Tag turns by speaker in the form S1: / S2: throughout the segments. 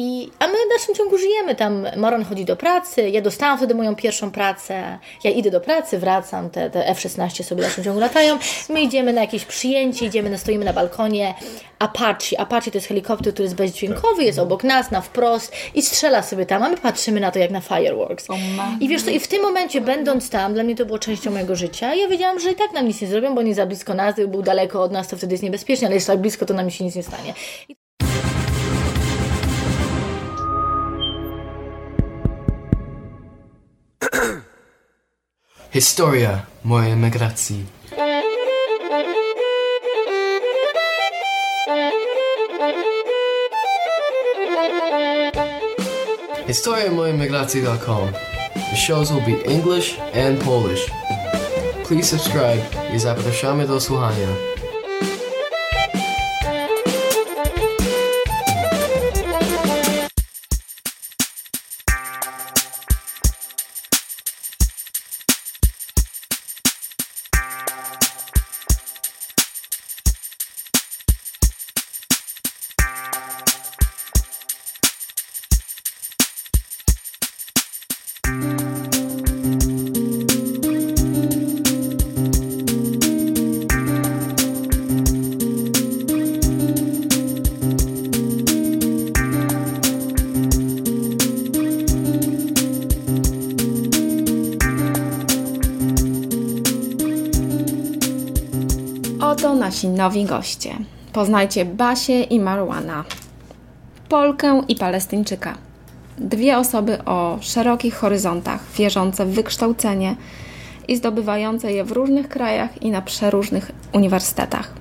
S1: I, a my w dalszym ciągu żyjemy tam. Maron chodzi do pracy, ja dostałam wtedy moją pierwszą pracę. Ja idę do pracy, wracam, te, te F-16 sobie w dalszym ciągu latają. My idziemy na jakieś przyjęcie, idziemy, stoimy na balkonie. Apache, Apache to jest helikopter, który jest bezdźwiękowy, jest obok nas, na wprost i strzela sobie tam, a my patrzymy na to jak na fireworks. I wiesz co, i w tym momencie, będąc tam, dla mnie to było częścią mojego życia, ja wiedziałam, że i tak nam nic nie zrobią, bo nie za blisko nas, gdyby był daleko od nas, to wtedy jest niebezpiecznie, ale jeszcze tak blisko, to nam się nic nie stanie. I
S2: Historia mojej emigracji. HistoriaMojemigracji.com. The shows will be English and Polish. Please subscribe i zapraszamy do słuchania.
S3: Nasi nowi goście. Poznajcie Basię i Marwana. Polkę i Palestyńczyka. Dwie osoby o szerokich horyzontach, wierzące w wykształcenie i zdobywające je w różnych krajach i na przeróżnych uniwersytetach.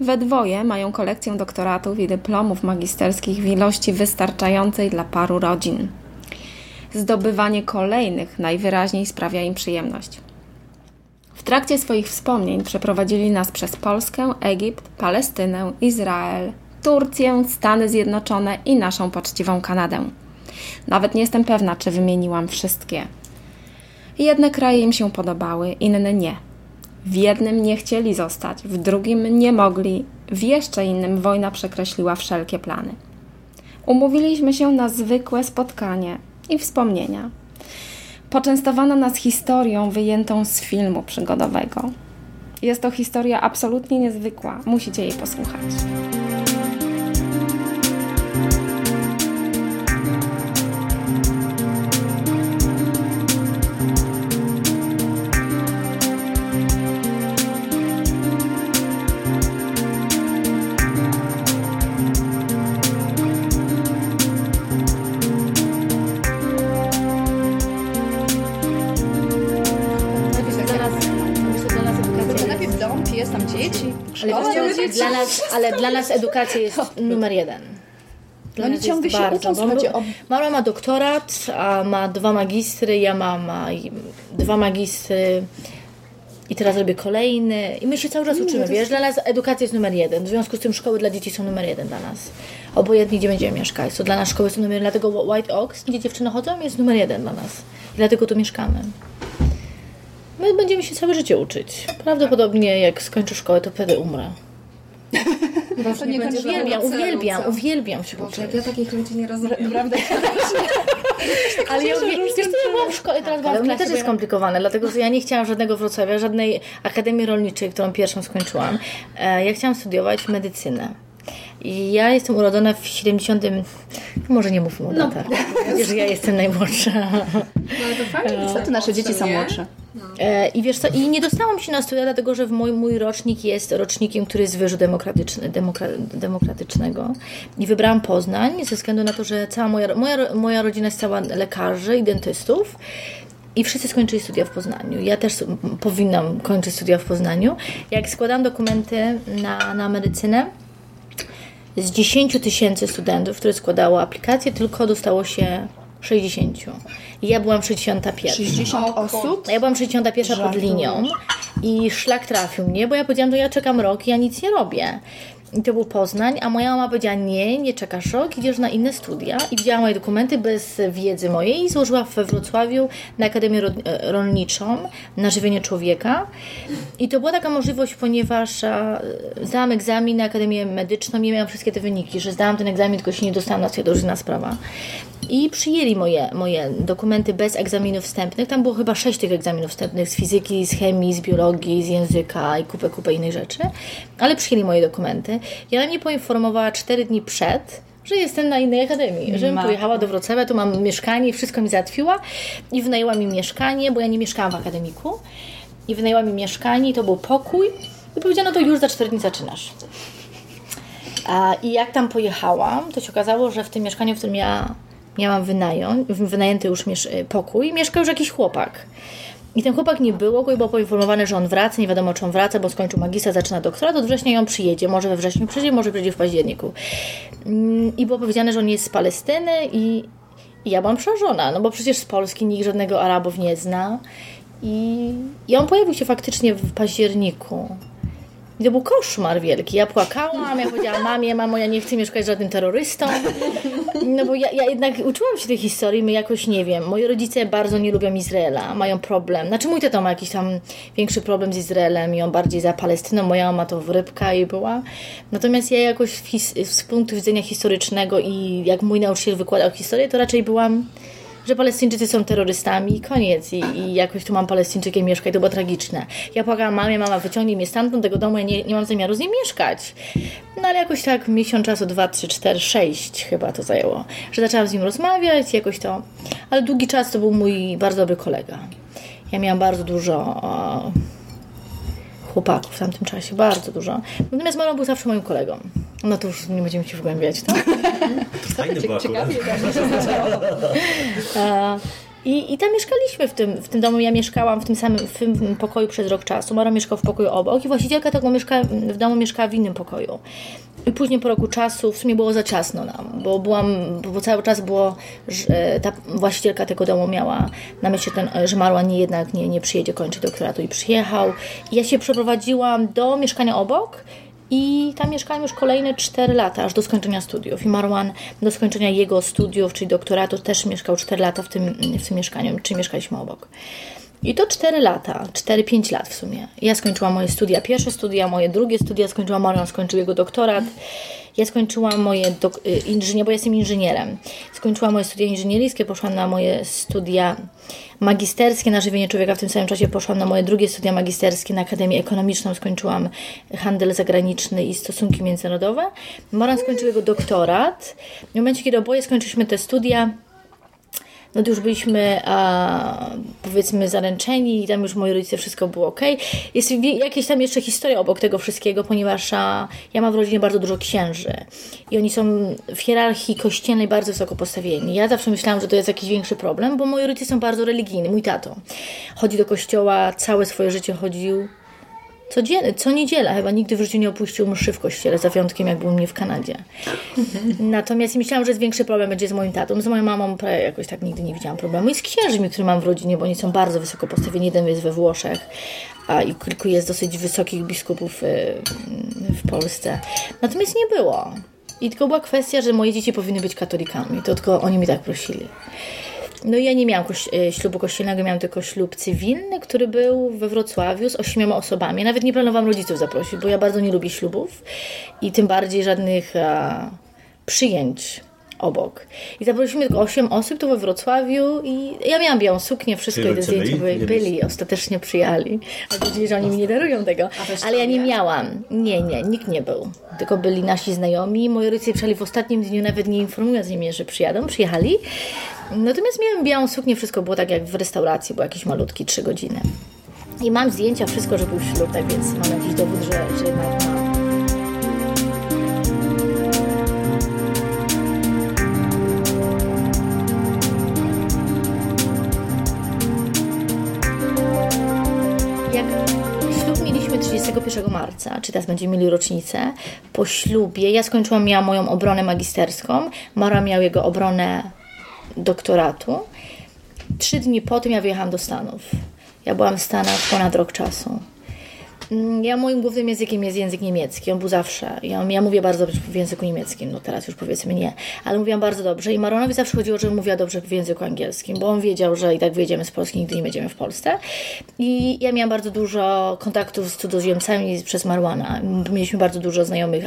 S3: We dwoje mają kolekcję doktoratów i dyplomów magisterskich w ilości wystarczającej dla paru rodzin. Zdobywanie kolejnych najwyraźniej sprawia im przyjemność. Trakcie swoich wspomnień przeprowadzili nas przez Polskę, Egipt, Palestynę, Izrael, Turcję, Stany Zjednoczone i naszą poczciwą Kanadę. Nawet nie jestem pewna, czy wymieniłam wszystkie. Jedne kraje im się podobały, inne nie. W jednym nie chcieli zostać, w drugim nie mogli, w jeszcze innym wojna przekreśliła wszelkie plany. Umówiliśmy się na zwykłe spotkanie i wspomnienia. Poczęstowano nas historią wyjętą z filmu przygodowego. Jest to historia absolutnie niezwykła, musicie jej posłuchać.
S1: Ale dla nas edukacja jest numer jeden. Dla
S4: No oni ciągle się
S1: bardzo,
S4: uczą, słuchajcie, o-
S1: Mama ma doktorat, a ma dwa magistry, ja mam a, i- dwa magistry i teraz robię kolejny. I my się cały czas uczymy, wiesz? Dla nas edukacja jest numer jeden. W związku z tym szkoły dla dzieci są numer jeden dla nas. Obojętnie, gdzie będziemy mieszkać. To dla nas szkoły są numer jeden. Dlatego White Oaks, gdzie dziewczyny chodzą, jest numer jeden dla nas. I dlatego tu mieszkamy. My będziemy się całe życie uczyć. Prawdopodobnie jak skończę szkołę, to wtedy umrę.
S4: To nie kończy
S1: Uwielbiam, uwielbiam, uwielbiam się uczyć.
S3: Ja takich ludzi nie rozumiem.
S4: Prawda?
S1: Ale ja, wie, wiesz co, ja byłam w szkole, teraz byłam w klasie, też jest skomplikowane, dlatego że ja nie chciałam żadnego Wrocławia, żadnej Akademii Rolniczej, którą pierwszą skończyłam. E, Ja chciałam studiować medycynę. I ja jestem urodzona w 70. Może nie mówmy o datach. Wiesz, że ja jestem najmłodsza.
S3: Ale to fajnie.
S4: Co to nasze dzieci są młodsze?
S1: E, I wiesz co, i nie dostałam się na studia, dlatego że mój, mój rocznik jest rocznikiem, który jest wyżu demokratyczny, demokra, demokratycznego. I wybrałam Poznań ze względu na to, że cała moja, moja, moja rodzina jest cała lekarzy i dentystów. I wszyscy skończyli studia w Poznaniu. Ja też powinnam kończyć studia w Poznaniu. Jak składam dokumenty na, na medycynę, z 10 tysięcy studentów, które składało aplikację, tylko dostało się 60. I ja byłam 61.
S4: 60 osób?
S1: Ja byłam 61 pod linią i szlak trafił mnie, bo ja powiedziałam, to ja czekam rok i ja nic nie robię. I to był Poznań, a moja mama powiedziała, nie, nie czekasz rok, idziesz na inne studia. I widziała moje dokumenty bez wiedzy mojej i złożyła we Wrocławiu na Akademię e, Rolniczą na żywienie człowieka. I to była taka możliwość, ponieważ e, zdałam egzamin na Akademię Medyczną i miałam wszystkie te wyniki, że zdałam ten egzamin, tylko się nie dostałam na to różna sprawa. I przyjęli moje, moje dokumenty bez egzaminów wstępnych. Tam było chyba sześć tych egzaminów wstępnych z fizyki, z chemii, z biologii, z języka i kupę, kupę innych rzeczy. Ale przyjęli moje dokumenty. Ja mnie poinformowała cztery dni przed, że jestem na innej akademii, żebym pojechała do Wrocławia, tu mam mieszkanie, wszystko mi załatwiła i wynajęła mi mieszkanie, bo ja nie mieszkałam w akademiku. I wynajęła mi mieszkanie i to był pokój. I powiedziano, to już za cztery dni zaczynasz. A, I jak tam pojechałam, to się okazało, że w tym mieszkaniu, w którym ja miałam wynają, wynajęty już pokój, mieszkał już jakiś chłopak. I ten chłopak nie było, bo był poinformowany, że on wraca, nie wiadomo czy on wraca, bo skończył magistra, zaczyna doktorat, od września ją przyjedzie, może we wrześniu przyjdzie, może przyjdzie w październiku. Mm, I było powiedziane, że on jest z Palestyny i, i ja byłam przerażona, no bo przecież z Polski nikt żadnego Arabów nie zna. I, I on pojawił się faktycznie w październiku. I to był koszmar wielki. Ja płakałam, ja powiedziałam mamie, mamo, ja nie chcę mieszkać z żadnym terrorystą. No bo ja, ja jednak uczyłam się tej historii, my jakoś nie wiem. Moi rodzice bardzo nie lubią Izraela, mają problem. Znaczy mój tata ma jakiś tam większy problem z Izraelem i on bardziej za Palestyną, moja mama to w rybka i była. Natomiast ja jakoś z punktu widzenia historycznego i jak mój nauczyciel wykładał historię, to raczej byłam że Palestyńczycy są terrorystami i koniec. I, I jakoś tu mam Palestyńczykiem mieszkać, to było tragiczne. Ja płakałam mamie, mama wyciągnij mnie stamtąd, tego domu, ja nie, nie mam zamiaru z nim mieszkać. No ale jakoś tak miesiąc czasu, dwa, trzy, cztery, sześć chyba to zajęło, że zaczęłam z nim rozmawiać, jakoś to... Ale długi czas to był mój bardzo dobry kolega. Ja miałam bardzo dużo... Chłopaków w tamtym czasie, bardzo dużo. Natomiast Marlon był zawsze moim kolegą. No to już nie będziemy się wgłębiać, tak?
S5: Fajny był akurat.
S1: E, I, I tam mieszkaliśmy w tym, w tym domu. Ja mieszkałam w tym samym w tym pokoju przez rok czasu. Mara mieszkał w pokoju obok i właścicielka tego mieszka, w domu mieszkała w innym pokoju. I później po roku czasu w sumie było za ciasno nam, bo byłam, bo cały czas było, że ta właścicielka tego domu miała na myśli, ten, że Marwan nie jednak nie, nie przyjedzie kończyć doktoratu i przyjechał. I ja się przeprowadziłam do mieszkania obok i tam mieszkałam już kolejne 4 lata, aż do skończenia studiów. I Marwan do skończenia jego studiów, czyli doktoratu, też mieszkał 4 lata w tym, w tym mieszkaniu, czy mieszkaliśmy obok. I to 4 lata, 4-5 lat w sumie. Ja skończyłam moje studia, pierwsze studia, moje drugie studia skończyłam, Marian skończył jego doktorat. Ja skończyłam moje dok- y, inżynier, bo jestem inżynierem. Skończyłam moje studia inżynieryjskie, poszłam na moje studia magisterskie na żywienie człowieka. W tym samym czasie poszłam na moje drugie studia magisterskie na Akademię Ekonomiczną. Skończyłam handel zagraniczny i stosunki międzynarodowe. Moran skończył jego doktorat. W momencie, kiedy oboje skończyliśmy te studia, no to już byliśmy a, powiedzmy zaręczeni i tam już moi rodzice, wszystko było ok. Jest jakieś tam jeszcze historia obok tego wszystkiego, ponieważ a, ja mam w rodzinie bardzo dużo księży i oni są w hierarchii kościelnej bardzo wysoko postawieni. Ja zawsze myślałam, że to jest jakiś większy problem, bo moi rodzice są bardzo religijni. Mój tato chodzi do kościoła, całe swoje życie chodził Co niedziela, chyba nigdy w życiu nie opuścił mszy w kościele, za wyjątkiem jak był mnie w Kanadzie. Natomiast myślałam, że jest większy problem będzie z moim tatą. Z moją mamą jakoś tak nigdy nie widziałam problemu. I z księżmi, które mam w rodzinie, bo oni są bardzo wysoko postawieni. Jeden jest we Włoszech, a i kilku jest dosyć wysokich biskupów y, w Polsce. Natomiast nie było. I tylko była kwestia, że moje dzieci powinny być katolikami. To tylko oni mi tak prosili. No i ja nie miałam koś- e, ślubu kościelnego, miałam tylko ślub cywilny, który był we Wrocławiu z ośmioma osobami. Nawet nie planowałam rodziców zaprosić, bo ja bardzo nie lubię ślubów i tym bardziej żadnych a, przyjęć obok. I zaprosiliśmy tylko osiem osób tu we Wrocławiu i ja miałam białą suknię, wszystko i te
S5: rodzice
S1: zdjęcia
S5: byli?
S1: byli, ostatecznie przyjali. A powiedzieli, że oni mi nie darują tego. Ale ja nie miałam. Nie, nie, nikt nie był. Tylko byli nasi znajomi. Moi rodzice przyjechali w ostatnim dniu, nawet nie informując mnie, że przyjadą. Przyjechali. Natomiast miałem białą suknię, wszystko było tak jak w restauracji, bo jakieś malutki, trzy godziny. I mam zdjęcia, wszystko, że był ślub, tak więc mam jakiś dowód, że, że jednak mam. Jak ślub mieliśmy 31 marca, czy teraz będziemy mieli rocznicę, po ślubie ja skończyłam, miałam moją obronę magisterską, Mara miał jego obronę doktoratu. Trzy dni po tym ja wyjechałam do Stanów. Ja byłam w Stanach ponad rok czasu. Mm, Ja moim głównym językiem jest język niemiecki. On był zawsze. Ja, ja mówię bardzo dobrze w języku niemieckim. No teraz już powiedzmy nie, ale mówiłam bardzo dobrze. I Maronowi zawsze chodziło, że mówiła dobrze w języku angielskim, bo on wiedział, że i tak wyjedziemy z Polski, nigdy nie będziemy w Polsce. I ja miałam bardzo dużo kontaktów z cudzoziemcami przez Marwana. Mieliśmy bardzo dużo znajomych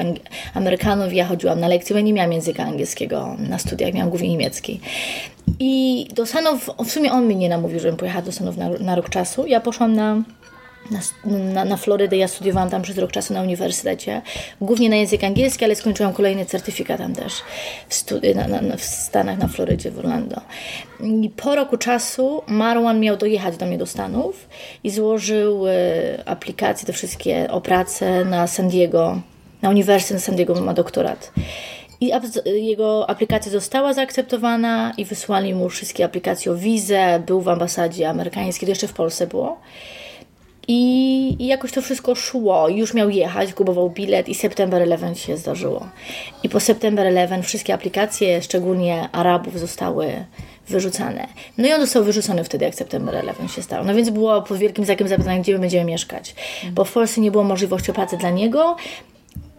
S1: Amerykanów. Ja chodziłam na lekcje, bo ja nie miałam języka angielskiego na studiach, miałam głównie niemiecki. I do Stanów, w sumie on mnie nie namówił, żebym pojechała do Stanów na, na rok czasu. Ja poszłam na na, na, na Florydę. Ja studiowałam tam przez rok czasu na uniwersytecie, głównie na język angielski, ale skończyłam kolejny certyfikat tam też w, studi- na, na, w Stanach, na Florydzie, w Orlando. I po roku czasu Marwan miał dojechać do mnie do Stanów i złożył e, aplikacje, te wszystkie o pracę na San Diego, na Uniwersytet San Diego ma doktorat. I jego aplikacja została zaakceptowana i wysłali mu wszystkie aplikacje o wizę. Był w ambasadzie amerykańskiej, to jeszcze w Polsce było. I, I jakoś to wszystko szło. Już miał jechać, kupował bilet i September 11 się zdarzyło. I po September 11 wszystkie aplikacje, szczególnie Arabów, zostały wyrzucane. No i on został wyrzucony wtedy, jak September 11 się stał. No więc było pod wielkim znakiem zapytania, gdzie my będziemy mieszkać. Bo w Polsce nie było możliwości pracy dla niego.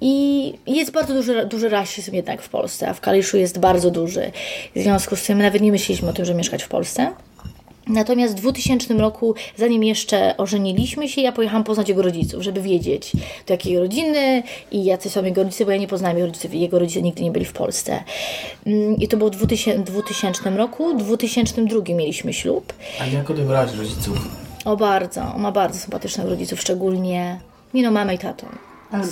S1: I jest bardzo duży, duży rasizm jednak w Polsce, a w Kaliszu jest bardzo duży. W związku z tym nawet nie myśleliśmy o tym, żeby mieszkać w Polsce. Natomiast w 2000 roku, zanim jeszcze ożeniliśmy się, ja pojechałam poznać jego rodziców, żeby wiedzieć, do jakiej rodziny i jacy są jego rodzice, bo ja nie poznałam jego rodziców i jego rodzice nigdy nie byli w Polsce. Mm, I to było w 2000, 2000 roku. W 2002 mieliśmy ślub.
S6: A jak odebrać rodziców?
S1: O bardzo, ma bardzo sympatycznych rodziców, szczególnie nie no, mamę i tatą.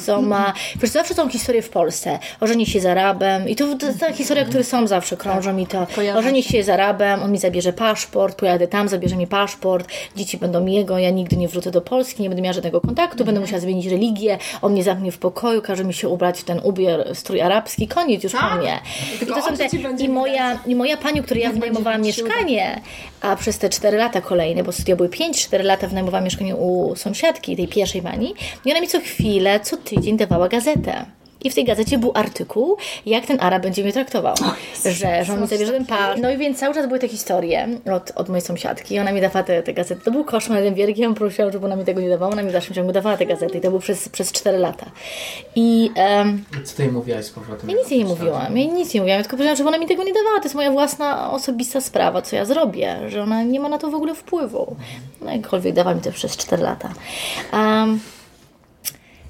S1: Co ma, wiesz, zawsze są historie w Polsce. Ożeni się z Arabem i to, to ta historia, które są zawsze, krążą mi to. Ożeni się. z Arabem, on mi zabierze paszport, pojadę tam, zabierze mi paszport, dzieci będą jego, ja nigdy nie wrócę do Polski, nie będę miała żadnego kontaktu, będę musiała zmienić religię, on mnie zamknie w pokoju, każe mi się ubrać w ten ubiór, strój arabski, koniec już po mnie. I, to są te, i, moja, I moja pani, której ja wynajmowałam mieszkanie, a przez te 4 lata kolejne, bo studia były 5-4 lata, wynajmowałam mieszkanie u sąsiadki, tej pierwszej pani, i ona mi co chwilę, co tydzień dawała gazetę. I w tej gazecie był artykuł, jak ten Arab będzie mnie traktował. że, że on mi zabierze ten par. No i więc cały czas były te historie od, od mojej sąsiadki. Ona mi dawała te, te gazety. To był koszmar jeden wielki. Ja prosiłam, żeby ona mi tego nie dawała. Ona mi w dalszym ciągu dawała te gazety. I to było przez, przez 4 lata. I em,
S6: Co ty jej mówiłaś z powrotem?
S1: ja nic jej nie mówiłam. Ja nic nie mówiłam. Ja tylko powiedziałam, żeby ona mi tego nie dawała. To jest moja własna, osobista sprawa, co ja zrobię. Że ona nie ma na to w ogóle wpływu. No jakkolwiek dawała mi to przez 4 lata. Um,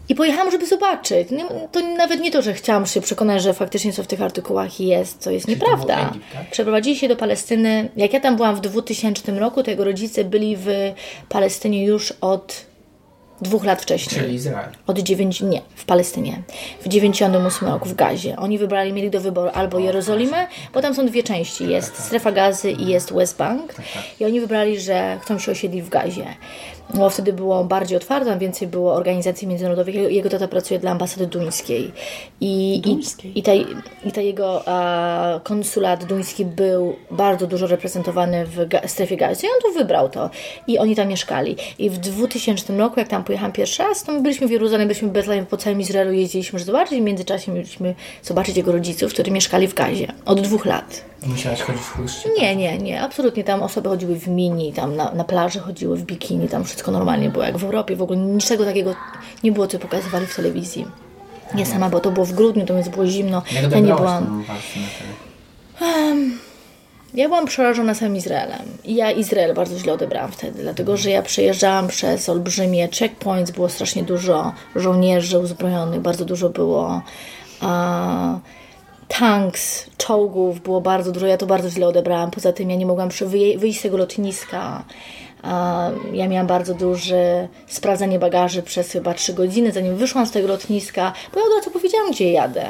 S1: i pojechałam, żeby zobaczyć. Nie, to nawet nie to, że chciałam się przekonać, że faktycznie co w tych artykułach jest, co jest
S6: to
S1: nieprawda.
S6: Egipt, tak?
S1: Przeprowadzili się do Palestyny. Jak ja tam byłam w 2000 roku, to jego rodzice byli w Palestynie już od dwóch lat wcześniej.
S6: Czyli Izrael.
S1: Od 9, nie, w Palestynie. W 98 roku w Gazie. Oni wybrali, mieli do wyboru albo Jerozolimę, bo tam są dwie części. Jest strefa gazy i jest West Bank. I oni wybrali, że chcą się osiedlić w Gazie. Bo wtedy było bardziej otwarte, więcej było organizacji międzynarodowych. Jego- tata pracuje dla ambasady duńskiej. I,
S4: Duńskiej?
S1: i, i, ta, I ta jego a, konsulat duński był bardzo dużo reprezentowany w ga- strefie gazy. I on tu wybrał to. I oni tam mieszkali. I w 2000 roku, jak tam pojechałam pierwszy raz, to my byliśmy w Jeruzalemie, byliśmy w Betlejem, po całym Izraelu jeździliśmy, zobaczyć. W międzyczasie mieliśmy zobaczyć jego rodziców, którzy mieszkali w Gazie od dwóch lat.
S6: Musiałaś chodzić w chustce?
S1: Nie, nie, nie, absolutnie. Tam osoby chodziły w mini, tam na, na plaży chodziły w bikini, tam wszystko normalnie było, jak w Europie. W ogóle niczego takiego nie było, co pokazywali w telewizji. Ja sama, bo to było w grudniu, to więc było zimno.
S6: Jak
S1: Ja nie byłam. Ja byłam przerażona samym Izraelem. I ja Izrael bardzo źle odebrałam wtedy, dlatego że ja przejeżdżałam przez olbrzymie checkpoints, było strasznie dużo żołnierzy uzbrojonych, bardzo dużo było a, tanks, czołgów, było bardzo dużo. Ja to bardzo źle odebrałam. Poza tym ja nie mogłam wyjść z tego lotniska. Ja miałam bardzo duże sprawdzanie bagaży przez chyba 3 godziny, zanim wyszłam z tego lotniska, bo ja od razu powiedziałam, gdzie jadę.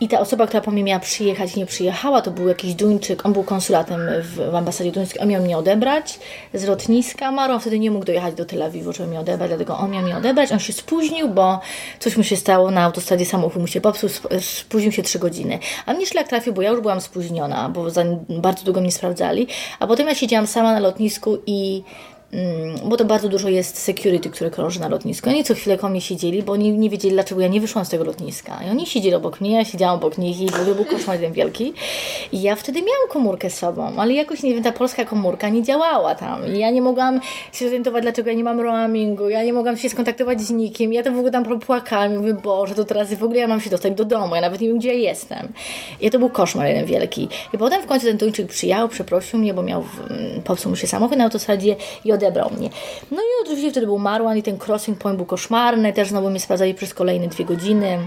S1: I ta osoba, która po mnie miała przyjechać, nie przyjechała, to był jakiś Duńczyk, on był konsulatem w, w ambasadzie duńskiej, on miał mnie odebrać z lotniska. Maro wtedy nie mógł dojechać do Tel Awiwu, żeby mnie odebrać, dlatego on miał mnie odebrać. On się spóźnił, bo coś mu się stało na autostradzie, samochód mu się popsuł, sp- spóźnił się trzy godziny. A mnie szlak trafił, bo ja już byłam spóźniona, bo za bardzo długo mnie sprawdzali. A potem ja siedziałam sama na lotnisku i bo to bardzo dużo jest security, które krąży na lotnisku. Oni co chwilę koło mnie siedzieli, bo oni nie wiedzieli, dlaczego ja nie wyszłam z tego lotniska. I oni siedzieli obok mnie, ja siedziałam obok nich i był koszmar jeden wielki. I ja wtedy miałam komórkę z sobą, ale jakoś, nie wiem, ta polska komórka nie działała tam. I ja nie mogłam się zorientować, dlaczego ja nie mam roamingu, ja nie mogłam się skontaktować z nikim. Ja to w ogóle tam płakałam i mówię, Boże, to teraz w ogóle ja mam się dostać do domu, ja nawet nie wiem, gdzie ja jestem. I to był koszmar jeden wielki. I potem w końcu ten Tuńczyk przyjechał, przeprosił mnie, bo miał, mm, popsuł mu się samochód na autostradzie i odebrał mnie. No i oczywiście wtedy był Marwan i ten crossing point był koszmarny, też znowu mnie sprawdzali przez kolejne dwie godziny.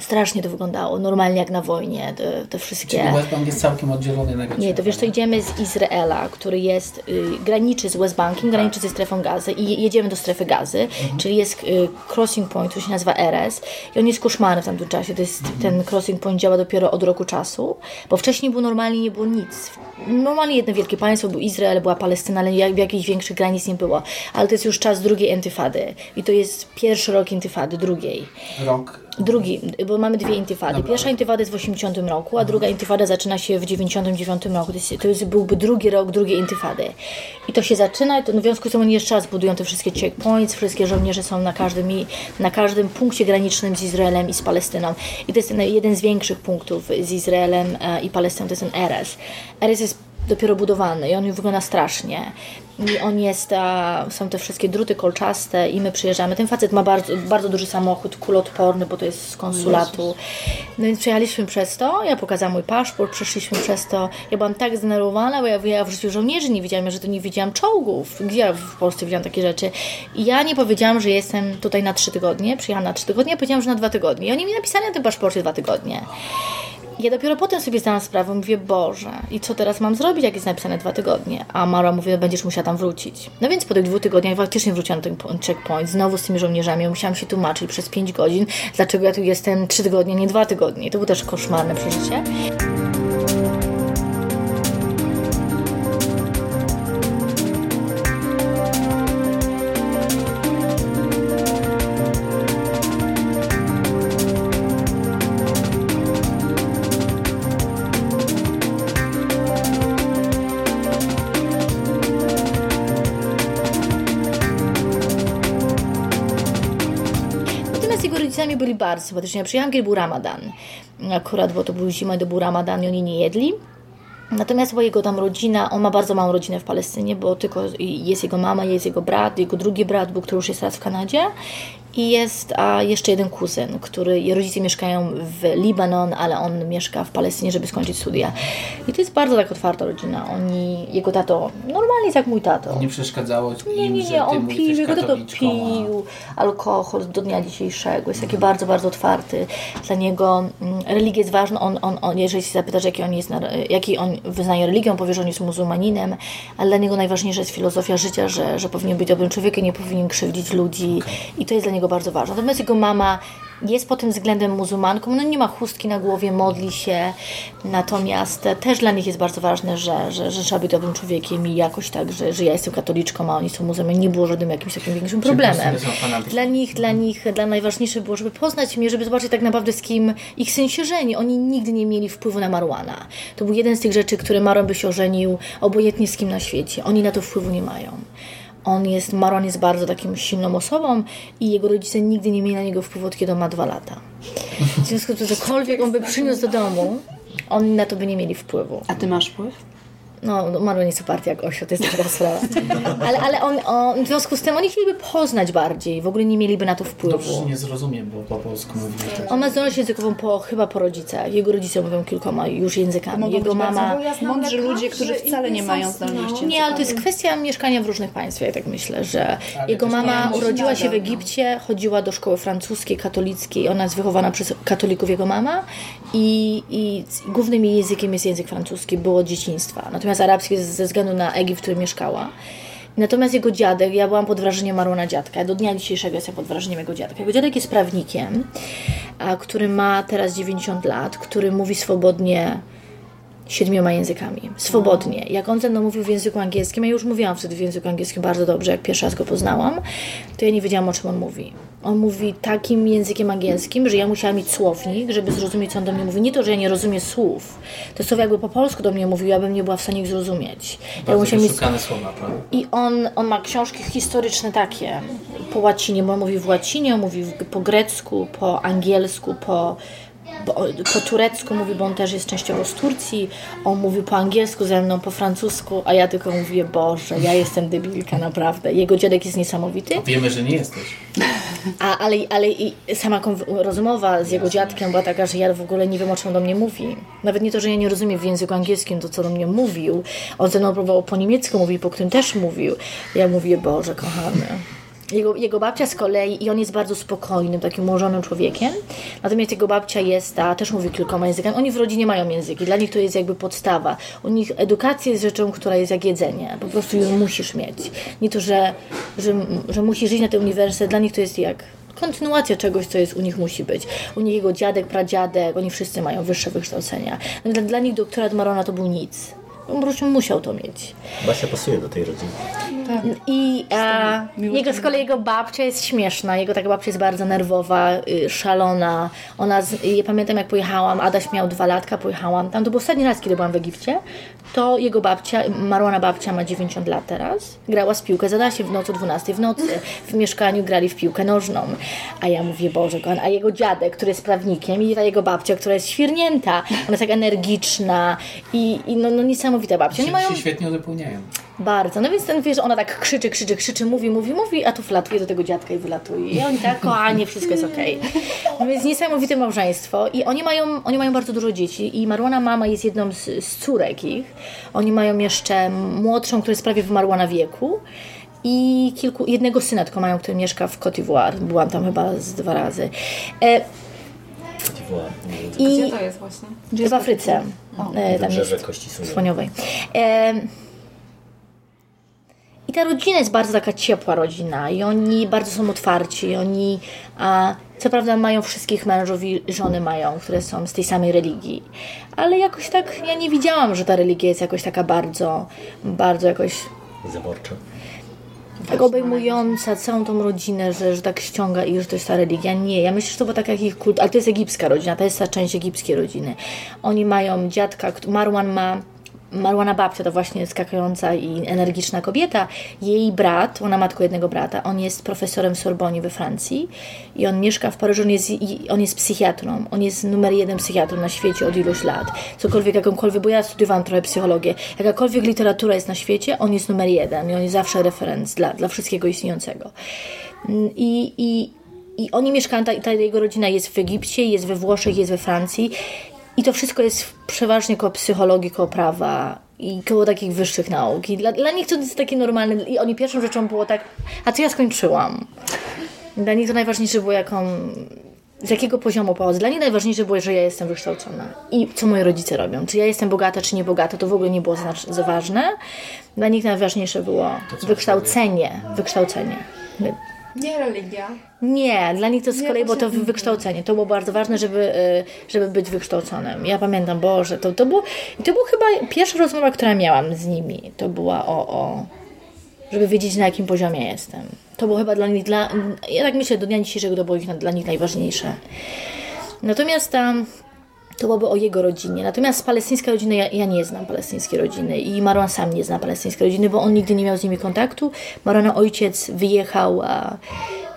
S1: Strasznie to wyglądało, normalnie jak na wojnie, te, te wszystkie...
S6: Czyli West Bank jest całkiem oddzielony negatywnie.
S1: Nie, to wiesz, to idziemy z Izraela, który jest, y, graniczy z West Bankiem, graniczy ze strefą gazy i jedziemy do strefy gazy, czyli jest y, crossing point, który się nazywa RS i on jest koszmarny w tamtym czasie. To jest, Ten crossing point działa dopiero od roku czasu, bo wcześniej było normalnie, nie było nic. Normalnie jedno wielkie państwo, był Izrael, była Palestyna, ale jak, jakichś większych granic nie było. Ale to jest już czas drugiej intyfady i to jest pierwszy rok intyfady, drugiej.
S6: Rok.
S1: Drugi, bo mamy dwie intyfady. Pierwsza intyfada jest w 80 roku, a druga intyfada zaczyna się w 99 roku. To, jest, to jest, byłby drugi rok drugiej intyfady. I to się zaczyna, i to w związku z tym oni jeszcze raz budują te wszystkie checkpoints, wszystkie żołnierze są na każdym, na każdym punkcie granicznym z Izraelem i z Palestyną. I to jest ten, jeden z większych punktów z Izraelem e, i Palestyną, to jest ten Erez. Erez jest dopiero budowany i on wygląda strasznie. I on jest, a, są te wszystkie druty kolczaste i my przyjeżdżamy. Ten facet ma bardzo, bardzo duży samochód, kuloodporny, bo to jest z konsulatu. No więc przejechaliśmy przez to, ja pokazałam mój paszport, przeszliśmy przez to. Ja byłam tak zdenerwowana, bo ja, ja w życiu żołnierzy nie widziałam, że to nie widziałam czołgów. Gdzie ja w Polsce widziałam takie rzeczy? I ja nie powiedziałam, że jestem tutaj na trzy tygodnie, przyjechałam na trzy tygodnie, ja powiedziałam, że na dwa tygodnie. I oni mi napisali na tym paszporcie dwa tygodnie. Ja dopiero potem sobie zdałam sprawę, mówię, Boże, i co teraz mam zrobić, jak jest napisane dwa tygodnie? A Mara mówi, no będziesz musiała tam wrócić. No więc po tych dwóch tygodniach faktycznie wróciłam na ten po- checkpoint, znowu z tymi żołnierzami, musiałam się tłumaczyć przez pięć godzin, dlaczego ja tu jestem trzy tygodnie, nie dwa tygodnie. To było też koszmarne przeżycie. Bardzo sympatyczni. Ja przyjechałam, kiedy był ramadan. Akurat, bo to był zima to był ramadan i oni nie jedli. Natomiast bo jego tam rodzina, on ma bardzo małą rodzinę w Palestynie, bo tylko jest jego mama, jest jego brat, jego drugi brat, był, który już jest teraz w Kanadzie i jest a jeszcze jeden kuzyn, który, rodzice mieszkają w Libanon, ale on mieszka w Palestynie, żeby skończyć studia. I to jest bardzo tak otwarta rodzina. Oni, jego tato, normalnie jest jak mój tato.
S6: Nie przeszkadzało im,
S1: Nie, nie, nie, on pił, jego tato pił alkohol do dnia dzisiejszego. Jest taki bardzo, bardzo otwarty. Dla niego mm, religia jest ważna. On, on, on, jeżeli się zapytasz, jaki on jest, jaki on wyznaje religię, on powie, że on jest muzułmaninem, ale dla niego najważniejsza jest filozofia życia, że, że powinien być dobrym człowiekiem, nie powinien krzywdzić ludzi i to jest dla niego bardzo ważne. Natomiast jego mama jest pod tym względem muzułmanką, no nie ma chustki na głowie, modli się, natomiast też dla nich jest bardzo ważne, że, że, że trzeba być dobrym człowiekiem i jakoś tak, że, że ja jestem katoliczką, a oni są muzułmanami, nie było żadnym jakimś takim większym problemem. Dla nich, dla nich, dla najważniejsze było, żeby poznać mnie, żeby zobaczyć tak naprawdę z kim ich syn się żeni. Oni nigdy nie mieli wpływu na Marwana. To był jeden z tych rzeczy, które Maron by się ożenił obojętnie z kim na świecie. Oni na to wpływu nie mają. On jest, Maron jest bardzo takim silną osobą i jego rodzice nigdy nie mieli na niego wpływu, od kiedy on ma dwa lata. W związku z tym, cokolwiek on by przyniósł do domu, oni na to by nie mieli wpływu.
S4: A ty masz wpływ?
S1: No, no Marlon jest uparty jak osioł, to jest druga sprawa. Ale, ale on, on, w związku z tym oni chcieliby poznać bardziej, w ogóle nie mieliby na to wpływu.
S6: Dobrze, nie zrozumiem, bo po polsku mówię też.
S1: On ma zdolność językową po, chyba po rodzicach. Jego rodzice mówią kilkoma już językami.
S4: Mogą
S1: Jego mama...
S4: mądrzy ludzie, którzy wcale nie mają zdolności
S1: Nie, ale to jest kwestia mieszkania w różnych państwach, ja tak myślę, że
S6: Ale
S1: jego mama urodziła się w
S4: no.
S1: Egipcie, chodziła do szkoły francuskiej, katolickiej, ona jest wychowana przez katolików, jego mama i, i głównym jej językiem jest język francuski, było od dzieciństwa. Natomiast arabski jest ze względu na Egipt, w którym mieszkała. Natomiast jego dziadek, ja byłam pod wrażeniem Marona dziadka, do dnia dzisiejszego jestem pod wrażeniem jego dziadka. Jego dziadek jest prawnikiem, a, który ma teraz 90 lat, który mówi swobodnie siedmioma językami. Swobodnie. Jak on ze mną mówił w języku angielskim, ja już mówiłam wtedy w języku angielskim bardzo dobrze, jak pierwszy raz go poznałam, to ja nie wiedziałam, o czym on mówi. On mówi takim językiem angielskim, że ja musiałam mieć słownik, żeby zrozumieć, co on do mnie mówi. Nie to, że ja nie rozumiem słów. Te słowa jakby po polsku do mnie mówił, ja bym nie była w stanie ich zrozumieć. Ja musiałam mieć
S6: słowa, prawda?
S1: i on, on ma książki historyczne takie, po łacinie, bo on mówi w łacinie, on mówi po grecku, po angielsku, po, po, turecku mówi, bo on też jest częściowo z Turcji, on mówi po angielsku ze mną, po francusku, a ja tylko mówię, Boże, ja jestem debilka, naprawdę. Jego dziadek jest niesamowity,
S6: Wiemy, że nie jesteś.
S1: a, ale, ale i sama rozmowa z jego dziadkiem była taka, że ja w ogóle nie wiem, o czym do mnie mówi. Nawet nie to, że ja nie rozumiem w języku angielskim to, co do mnie mówił. On ze mną próbował po niemiecku mówić, po którym też mówił. Ja mówię, Boże, kochany. Jego, jego babcia z kolei, i on jest bardzo spokojnym, takim ułożonym człowiekiem, natomiast jego babcia jest, ta też mówi kilkoma językami. Oni w rodzinie mają języki, dla nich to jest jakby podstawa. U nich edukacja jest rzeczą, która jest jak jedzenie, po prostu ją musisz mieć. Nie to, że, że, że musisz iść na ten uniwersytet, dla nich to jest jak kontynuacja czegoś, co jest u nich musi być. U nich jego dziadek, pradziadek, oni wszyscy mają wyższe wykształcenia. Dla, dla nich doktorat Marona to był nic. On po prostu musiał to mieć.
S5: Basia pasuje do tej rodziny.
S1: I a, jego, z kolei jego babcia jest śmieszna. Jego taka babcia jest bardzo nerwowa, y, szalona. Ona, z, ja pamiętam jak pojechałam, Adaś miał dwa latka, pojechałam tam. To był ostatni raz, kiedy byłam w Egipcie. To jego babcia, Marwana babcia ma 90 lat teraz. Grała z piłkę, zadała się w nocy o 12 w nocy. W mieszkaniu grali w piłkę nożną. A ja mówię, Boże, kochany. A jego dziadek, który jest prawnikiem i ta jego babcia, która jest świrnięta. Ona jest tak energiczna i, i no, no niesamowita babcia. Oni
S6: Się,
S1: mają
S6: się świetnie uzupełniają.
S1: bardzo. No więc ten, wiesz, ona tak krzyczy, krzyczy, krzyczy, mówi, mówi, mówi, a tu wlatuje do tego dziadka i wylatuje. I oni tak, kochanie, wszystko jest okej. No więc niesamowite małżeństwo. I oni mają, oni mają bardzo dużo dzieci. I Marwana mama jest jedną z, z córek ich. Oni mają jeszcze młodszą, która jest prawie w Marwana wieku. I kilku, jednego syna tylko mają, który mieszka w Cote d'Ivoire. Byłam tam chyba z dwa razy. E, I
S3: Gdzie to jest właśnie?
S1: w Afryce. E, tam
S5: Wybrzeże
S1: jest
S5: Kości Słoniowej.
S1: słoniowej. E, I ta rodzina jest bardzo taka ciepła rodzina i oni bardzo są otwarci. Oni a, co prawda mają wszystkich mężów i żony mają, które są z tej samej religii. Ale jakoś tak ja nie widziałam, że ta religia jest jakoś taka bardzo, bardzo jakoś
S5: Zaborcza.
S1: tak obejmująca całą tą rodzinę, że, że tak ściąga ich, że to jest ta religia. Nie, ja myślę, że to była taka jak ich kult, ale to jest egipska rodzina, to jest ta część egipskiej rodziny. Oni mają dziadka, Marwan ma Marwana babcia to właśnie skakająca i energiczna kobieta. Jej brat, ona ma tylko jednego brata, on jest profesorem w Sorbonnie we Francji i on mieszka w Paryżu, on jest, on jest psychiatrą. On jest numer jeden psychiatrą na świecie od iluś lat. Cokolwiek, jakąkolwiek, bo ja studiowałam trochę psychologię. Jakakolwiek literatura jest na świecie, on jest numer jeden i on jest zawsze referenc dla, dla wszystkiego istniejącego. I, i, i oni mieszkają, ta, ta jego rodzina jest w Egipcie, jest we Włoszech, jest we Francji. I to wszystko jest przeważnie koło psychologii, koło prawa i koło takich wyższych nauk. I dla, dla nich to jest takie normalne. I oni pierwszą rzeczą było tak, a co ja skończyłam? Dla nich to najważniejsze było, jaką, z jakiego poziomu pochodzę. Dla nich najważniejsze było, że ja jestem wykształcona. I co moi rodzice robią. Czy ja jestem bogata, czy nie bogata, to w ogóle nie było znacz- za ważne. Dla nich najważniejsze było wykształcenie. Wykształcenie.
S3: Nie religia.
S1: Nie, dla nich to z kolei było to wykształcenie. To było bardzo ważne, żeby, y, żeby być wykształconym. Ja pamiętam, Boże, to, to było, i to była chyba pierwsza rozmowa, która miałam z nimi. To była o, o żeby wiedzieć, na jakim poziomie jestem. To było chyba dla nich, dla, ja tak myślę, do dnia dzisiejszego to było ich, dla nich najważniejsze. Natomiast tam to byłoby o jego rodzinie. Natomiast palestyńska rodzina, ja, ja nie znam palestyńskiej rodziny i Marwan sam nie zna palestyńskiej rodziny, bo on nigdy nie miał z nimi kontaktu. Marwana ojciec wyjechał a,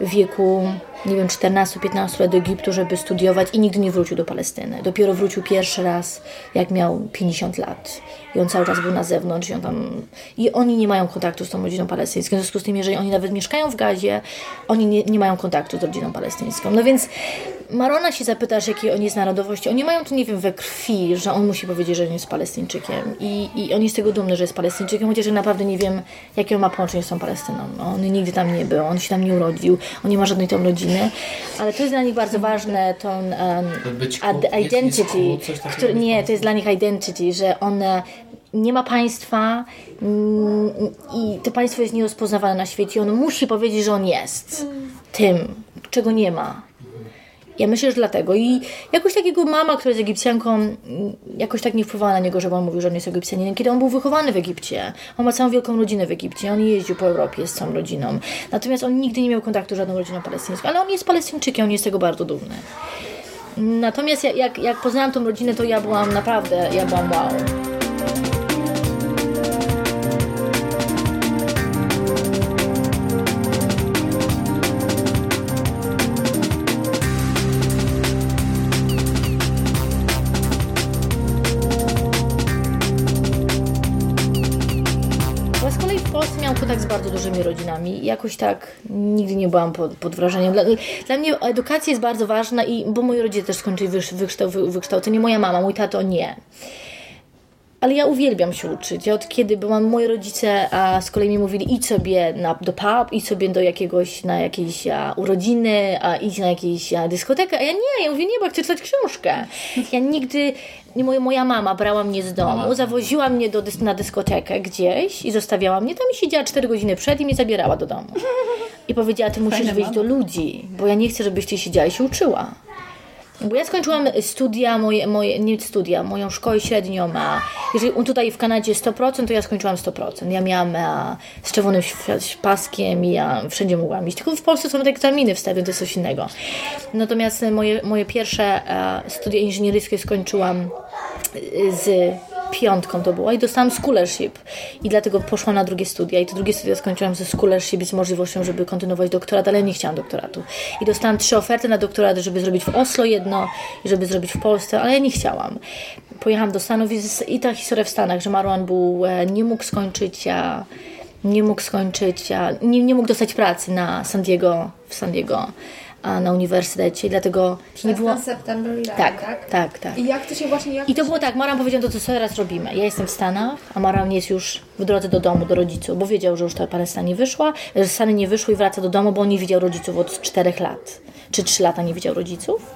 S1: wieku, nie wiem, 14-15 lat do Egiptu, żeby studiować i nigdy nie wrócił do Palestyny. Dopiero wrócił pierwszy raz, jak miał 50 lat. I on cały czas był na zewnątrz i on tam... I oni nie mają kontaktu z tą rodziną palestyńską. W związku z tym, jeżeli oni nawet mieszkają w Gazie, oni nie, nie mają kontaktu z rodziną palestyńską. No więc Marona się zapytasz, jakiej on jest narodowości. Oni mają to, nie wiem, we krwi, że on musi powiedzieć, że on jest Palestyńczykiem. I, i on jest z tego dumny, że jest Palestyńczykiem, chociaż ja naprawdę nie wiem, jakie on ma połączenie z tą Palestyną. On nigdy tam nie był, on się tam nie urodził, on nie ma żadnej tam rodziny. Ale to jest dla nich bardzo ważne, to um, ad- identity. który, nie, to jest dla nich identity, że one nie ma państwa mm, i to państwo jest nierozpoznawane na świecie. On musi powiedzieć, że on jest tym, czego nie ma. Ja myślę, że dlatego. I jakoś takiego mama, która jest Egipcjanką, mm, jakoś tak nie wpływała na niego, żeby on mówił, że on jest Egipcjaninem, kiedy on był wychowany w Egipcie. On ma całą wielką rodzinę w Egipcie, on jeździł po Europie z całą rodziną. Natomiast on nigdy nie miał kontaktu z żadną rodziną palestyńską, ale on jest Palestyńczykiem, on jest tego bardzo dumny. Natomiast jak, jak, jak poznałam tą rodzinę, to ja byłam naprawdę, ja byłam wow. Rodzinami jakoś tak nigdy nie byłam pod, pod wrażeniem. Dla, dla mnie edukacja jest bardzo ważna, i, bo moi rodzice też skończyli wykształcenie, moja mama, mój tato nie. Ale ja uwielbiam się uczyć. Ja od kiedy byłam, moi rodzice a z kolei mi mówili idź sobie na, do pub, idź sobie do jakiegoś, na jakieś a, urodziny, a, idź na jakąś a, dyskotekę. A ja nie, ja mówię nie, bo chcę czytać książkę. Ja nigdy, nie, moja, moja mama brała mnie z domu, zawoziła mnie do, na dyskotekę gdzieś i zostawiała mnie tam i siedziała 4 godziny przed i mnie zabierała do domu. I powiedziała, ty musisz wyjść do ludzi, bo ja nie chcę, żebyś ty siedziała i się uczyła. Bo ja skończyłam studia, moje, moje, nie studia, moją szkołę średnią, a jeżeli tutaj w Kanadzie 100%, to ja skończyłam 100%. Ja miałam a, z czerwonym paskiem i ja wszędzie mogłam iść. Tylko w Polsce są te egzaminy wstępne, to jest coś innego. Natomiast moje, moje pierwsze a, studia inżynieryjskie skończyłam y, z piątką to była i dostałam scholarship i dlatego poszłam na drugie studia i te drugie studia skończyłam ze scholarship z możliwością, żeby kontynuować doktorat, ale nie chciałam doktoratu. I dostałam trzy oferty na doktorat, żeby zrobić w Oslo jedno i żeby zrobić w Polsce, ale ja nie chciałam. Pojechałam do Stanów i, ta historia w Stanach, że Marwan był, e, nie mógł skończyć, a nie mógł skończyć, a nie, nie mógł dostać pracy na San Diego, w San Diego, na uniwersytecie i dlatego nie było...
S3: September 11,
S1: Tak, tak, tak.
S3: I jak to się właśnie... Jak
S1: I to było tak, Maram powiedział, to co teraz robimy. Ja jestem w Stanach, a Maram jest już w drodze do domu, do rodziców, bo wiedział, że już ta Palestina nie wyszła, że Stany nie wyszły i wraca do domu, bo on nie widział rodziców od czterech lat. Czy trzy lata nie widział rodziców.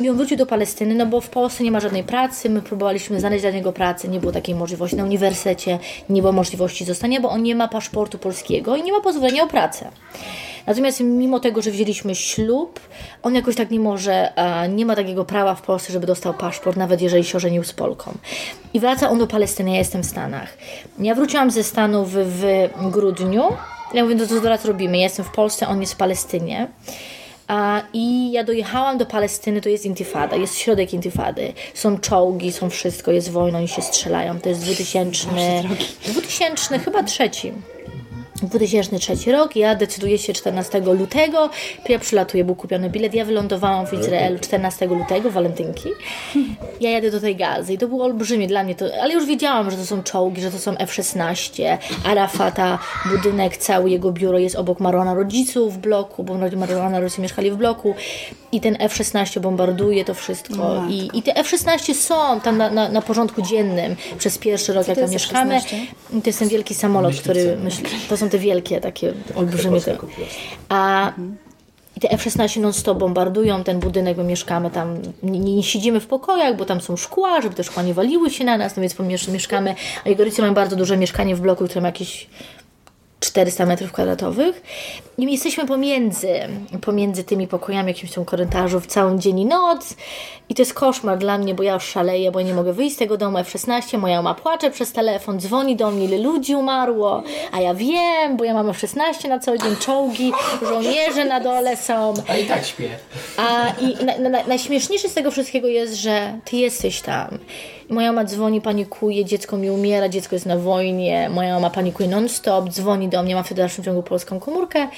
S1: I on wrócił do Palestyny, no bo w Polsce nie ma żadnej pracy, my próbowaliśmy znaleźć dla niego pracę, nie było takiej możliwości. Na uniwersytecie nie było możliwości zostania, bo on nie ma paszportu polskiego i nie ma pozwolenia o pracę. Natomiast mimo tego, że wzięliśmy ślub, on jakoś tak nie może, e, nie ma takiego prawa w Polsce, żeby dostał paszport, nawet jeżeli się ożenił z Polką. I wraca on do Palestyny, ja jestem w Stanach. Ja wróciłam ze Stanów w, grudniu. Ja mówię, no to co teraz robimy? Ja jestem w Polsce, on jest w Palestynie. I ja dojechałam do Palestyny, to jest intifada, jest środek intifady. Są czołgi, są wszystko, jest wojna, oni się strzelają. To jest 2000, 2000 chyba trzeci. 2003 rok, ja decyduję się 14 lutego, ja przylatuję, był kupiony bilet, ja wylądowałam w Izraelu 14 lutego, walentynki. Ja jadę do tej gazy i to było olbrzymie dla mnie, to, ale już wiedziałam, że to są czołgi, że to są F-16, Arafata, budynek, cały jego biuro jest obok Marona rodziców w bloku, bo Marona rodzice mieszkali w bloku. I ten F-16 bombarduje to wszystko. I, i te F-16 są tam na, na, na porządku dziennym przez pierwszy rok, jak tam mieszkamy.
S3: F-16?
S1: I to jest ten wielki samolot, który myśli, to są te wielkie, takie olbrzymie. Te, a i te F-16 non-stop bombardują ten budynek, bo mieszkamy tam, nie, nie siedzimy w pokojach, bo tam są szkła, żeby te szkła nie waliły się na nas, no więc mieszkamy, a jego rodzice mają bardzo duże mieszkanie w bloku, które ma jakieś 400 metrów kwadratowych. I my jesteśmy pomiędzy, pomiędzy tymi pokojami, jakimś tam korytarzu w całą dzień i noc. I to jest koszmar dla mnie, bo ja już szaleję, bo nie mogę wyjść z tego domu F-16. Moja mama płacze przez telefon, dzwoni do mnie, ile ludzi umarło. A ja wiem, bo ja mam F-16 na cały dzień, czołgi, żołnierze na dole są.
S6: A i tak śpię.
S1: A i na, na, najśmieszniejsze z tego wszystkiego jest, że ty jesteś tam. Moja mama dzwoni, panikuje, dziecko mi umiera, dziecko jest na wojnie, moja mama panikuje non-stop, dzwoni do mnie, ma w dalszym ciągu polską komórkę.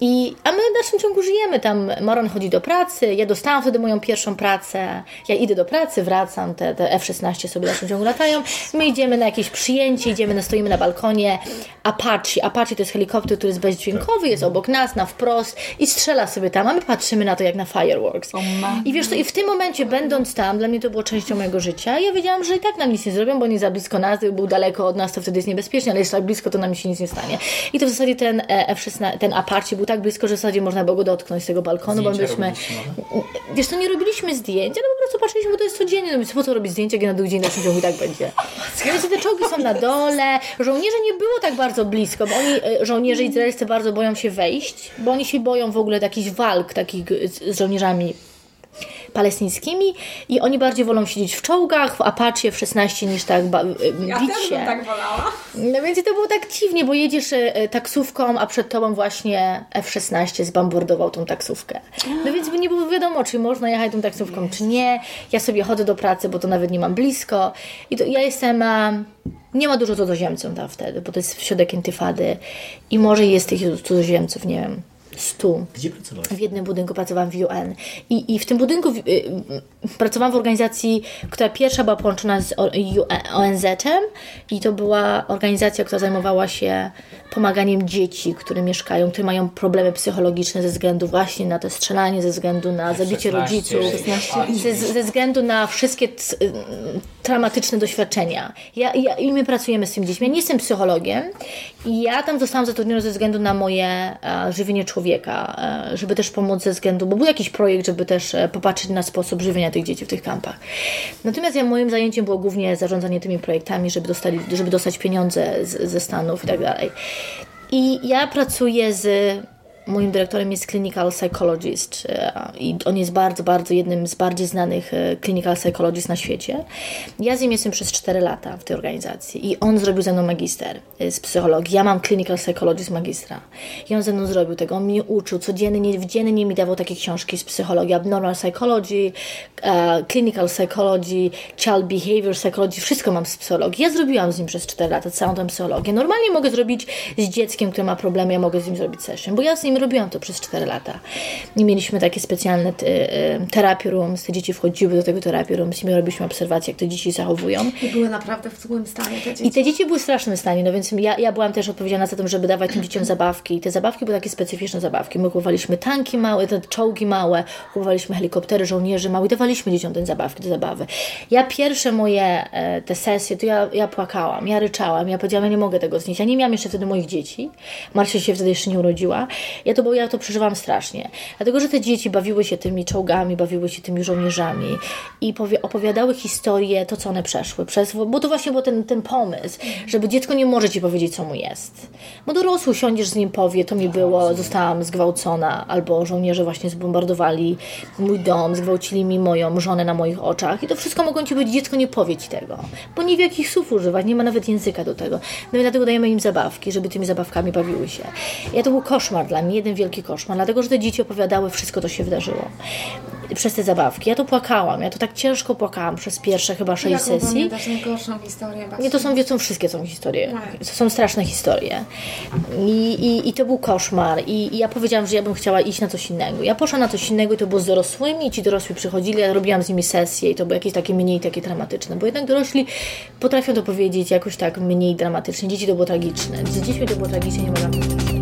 S1: I, a my w dalszym ciągu żyjemy tam. Maron chodzi do pracy, ja dostałam wtedy moją pierwszą pracę. Ja idę do pracy, wracam, te, te F-16 sobie w dalszym ciągu latają. My idziemy na jakieś przyjęcie, idziemy, na- stoimy na balkonie. Apache, Apache to jest helikopter, który jest bezdźwiękowy, jest obok nas, na wprost i strzela sobie tam, a my patrzymy na to jak na fireworks. I wiesz, to i w tym momencie, będąc tam, dla mnie to było częścią mojego życia. Ja wiedziałam, że i tak nam nic nie zrobią, bo nie za blisko nas, był daleko od nas, to wtedy jest niebezpiecznie, ale jest tak blisko, to nam się nic nie stanie. I to w zasadzie ten e, F-16, ten Apache był tak blisko, że w zasadzie można było go dotknąć z tego balkonu, bo
S6: Zdjęcia
S1: byliśmy...
S6: robiliście może?
S1: Wiesz, to nie robiliśmy zdjęć, ale po prostu patrzyliśmy, bo to jest codziennie. No więc po co robić zdjęcia, jak na drugi dzień naszym ciągu i tak będzie. Więc te czołgi są na dole. Żołnierze nie było tak bardzo blisko, bo oni, e, żołnierze izraelscy bardzo boją się wejść, bo oni się boją w ogóle jakichś walk takich z żołnierzami palestyńskimi i oni bardziej wolą siedzieć w czołgach, w Apache, w 16 niż tak
S3: Ja
S1: bić
S3: też
S1: się.
S3: bym tak wolała.
S1: No więc to było tak dziwnie, bo jedziesz e, taksówką, a przed tobą właśnie F-16 zbombardował tą taksówkę. No więc nie było wiadomo, czy można jechać tą taksówką, czy nie. Ja sobie chodzę do pracy, bo to nawet nie mam blisko. I to ja jestem... e, Nie ma dużo cudzoziemców tam wtedy, bo to jest środek intifady i może jest tych cudzoziemców, nie wiem, stu
S5: Gdzie pracowałaś?
S1: w jednym budynku pracowałam w UN. I, i w tym budynku y, y, pracowałam w organizacji, która pierwsza była połączona z ONZ-em i to była organizacja, która zajmowała się pomaganiem dzieci, które mieszkają, które mają problemy psychologiczne ze względu właśnie na to strzelanie, ze względu na zabicie
S6: 16,
S1: rodziców,
S6: 16.
S1: ze, ze względu na wszystkie t, y, traumatyczne doświadczenia. Ja, ja, I my pracujemy z tymi dziećmi. Ja nie jestem psychologiem i ja tam zostałam zatrudniona ze względu na moje e, żywienie człowieka, e, żeby też pomóc ze względu, bo był jakiś projekt, żeby też e, popatrzeć na sposób żywienia tych dzieci w tych kampach. Natomiast ja, moim zajęciem było głównie zarządzanie tymi projektami, żeby, dostali, żeby dostać pieniądze z, ze Stanów i tak dalej. I ja pracuję z Moim dyrektorem jest clinical psychologist e, i on jest bardzo, bardzo jednym z bardziej znanych e, clinical psychologist na świecie. Ja z nim jestem przez 4 lata w tej organizacji i on zrobił ze mną magister e, z psychologii. Ja mam clinical psychologist magistra i on ze mną zrobił tego. On mnie uczył codziennie, dziennie mi dawał takie książki z psychologii, abnormal psychology, clinical psychology, child behavior psychology, wszystko mam z psychologii. Ja zrobiłam z nim przez 4 lata całą tę psychologię. Normalnie mogę zrobić z dzieckiem, które ma problemy, ja mogę z nim zrobić session, bo ja z nim robiłam to przez 4 lata. Nie mieliśmy takie specjalne te, e, therapy rooms, te dzieci wchodziły do tego therapy rooms i my robiliśmy obserwacje, jak te dzieci zachowują.
S3: I były naprawdę w złym stanie te
S1: I
S3: dzieci.
S1: te dzieci były w strasznym stanie, no więc ja, ja byłam też odpowiedzialna za to, żeby dawać tym dzieciom zabawki. I te zabawki były takie specyficzne zabawki. My kupowaliśmy tanki małe, te czołgi małe, kupowaliśmy helikoptery żołnierzy małe i dawaliśmy dzieciom te zabawki do zabawy. Ja pierwsze moje e, te sesje, to ja, ja płakałam, ja ryczałam, ja powiedziałam, ja nie mogę tego znieść. Ja nie miałam jeszcze wtedy moich dzieci. Marcia się wtedy jeszcze nie urodziła. Ja to, bo ja to przeżywałam strasznie. Dlatego, że te dzieci bawiły się tymi czołgami, bawiły się tymi żołnierzami i opowiadały historię, to co one przeszły. Przez, bo to właśnie był ten, ten pomysł, żeby dziecko nie może ci powiedzieć, co mu jest. Bo dorosły siądziesz z nim, powie, to mi było, zostałam zgwałcona, albo żołnierze właśnie zbombardowali mój dom, zgwałcili mi moją żonę na moich oczach. I to wszystko mogą ci powiedzieć, dziecko nie powie ci tego, bo nie wie jakich słów używać, nie ma nawet języka do tego. No i dlatego dajemy im zabawki, żeby tymi zabawkami bawiły się. Ja to był koszmar dla mnie, jeden wielki koszmar, dlatego, że te dzieci opowiadały wszystko, co się wydarzyło przez te zabawki. Ja to płakałam, ja to tak ciężko płakałam przez pierwsze chyba sześć
S3: Jaką
S1: sesji.
S3: najgorszą historię?
S1: Nie, to są, są wszystkie są historie. To są straszne historie. I, i, I to był koszmar. I, I ja powiedziałam, że ja bym chciała iść na coś innego. Ja poszłam na coś innego i to było z dorosłymi. I ci dorośli przychodzili, ja robiłam z nimi sesje i to było jakieś takie mniej takie dramatyczne. Bo jednak dorośli potrafią to powiedzieć jakoś tak mniej dramatycznie. Dzieci to było tragiczne. Z dziećmi to było tragicznie, nie mogłam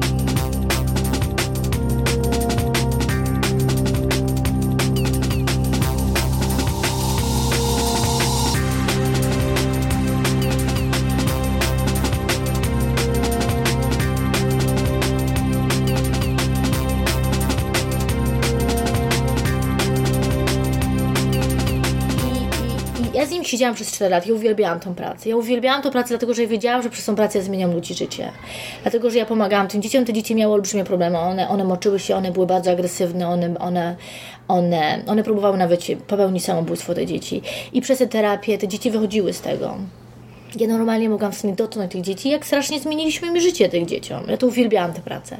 S1: siedziałam przez 4 lata. Ja uwielbiałam tą pracę. Ja uwielbiałam tą pracę, dlatego że ja wiedziałam, że przez tą pracę ja zmieniam ludzi życie. Dlatego, że ja pomagałam tym dzieciom. Te dzieci miały olbrzymie problemy. One, one moczyły się, one były bardzo agresywne, one, one, one, one próbowały nawet popełnić samobójstwo, te dzieci. I przez te terapie te dzieci wychodziły z tego. Ja normalnie mogłam w sumie dotknąć tych dzieci, jak strasznie zmieniliśmy mi życie tych dzieciom. Ja to uwielbiałam tę pracę.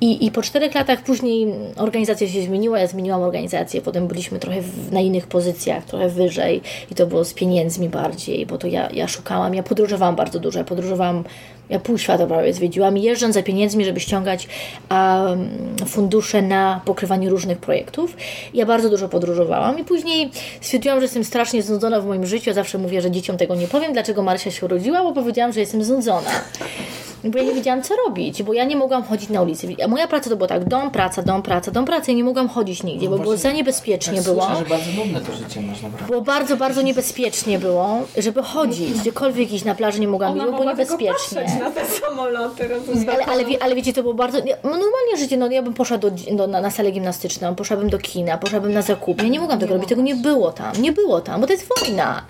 S1: I, I po czterech latach później organizacja się zmieniła, ja zmieniłam organizację, potem byliśmy trochę w, na innych pozycjach, trochę wyżej i to było z pieniędzmi bardziej, bo to ja, ja szukałam, ja podróżowałam bardzo dużo, ja podróżowałam, ja pół świata prawie zwiedziłam, jeżdżąc za pieniędzmi, żeby ściągać um, fundusze na pokrywanie różnych projektów. Ja bardzo dużo podróżowałam i później stwierdziłam, że jestem strasznie znudzona w moim życiu. Zawsze mówię, że dzieciom tego nie powiem, dlaczego Marysia się urodziła, bo powiedziałam, że jestem znudzona. Bo ja nie wiedziałam, co robić, bo ja nie mogłam chodzić na ulicy. A moja praca to było tak, dom, praca, dom, praca, dom, praca. Ja nie mogłam chodzić nigdzie, bo było za niebezpiecznie
S6: tak
S1: było.
S6: Słyszę, że bardzo nudne to życie masz naprawdę.
S1: Było bardzo, bardzo niebezpiecznie było, żeby chodzić. Gdziekolwiek iść na plaży nie mogłam iść, bo było niebezpiecznie.
S3: na te samoloty, rozumiesz?
S1: Ale, ale, ale wiecie, to było bardzo. No normalnie życie, no ja bym poszła do, do, na, na salę gimnastyczną, poszłabym do kina, poszłabym na zakupy. Ja nie mogłam tego robić, tego nie było tam. Nie było tam, bo to jest wojna.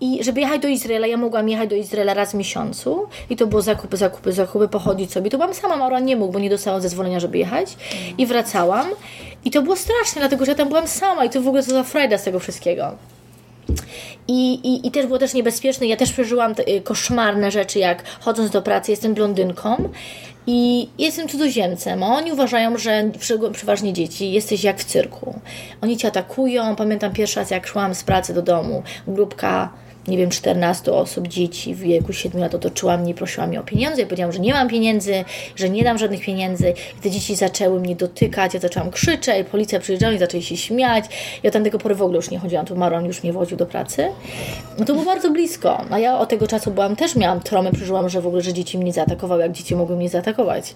S1: I żeby jechać do Izraela, ja mogłam jechać do Izraela raz w miesiącu i to było zakupy, zakupy, zakupy, pochodzić sobie. To byłam sama, Maura nie mógł, bo nie dostałam zezwolenia, żeby jechać. I wracałam. I to było straszne, dlatego że ja tam byłam sama i to w ogóle co za frajda z tego wszystkiego. I, i, I też było też niebezpieczne. Ja też przeżyłam te, y, koszmarne rzeczy, jak chodząc do pracy, jestem blondynką i jestem cudzoziemcem. Oni uważają, że przeważnie dzieci jesteś jak w cyrku. Oni cię atakują. Pamiętam pierwszy raz, jak szłam z pracy do domu, grupka nie wiem, 14 osób, dzieci w wieku 7 lat otoczyła mnie i prosiła mnie o pieniądze. Ja powiedziałam, że nie mam pieniędzy, że nie dam żadnych pieniędzy. I te dzieci zaczęły mnie dotykać, ja zaczęłam krzyczeć, policja przyjeżdżała i zaczęli się śmiać. Ja tam tego pory w ogóle już nie chodziłam, tu Maron już mnie woził do pracy. No to było bardzo blisko. A ja od tego czasu byłam, też miałam tromę, przeżyłam, że w ogóle, że dzieci mnie zaatakowały, jak dzieci mogły mnie zaatakować.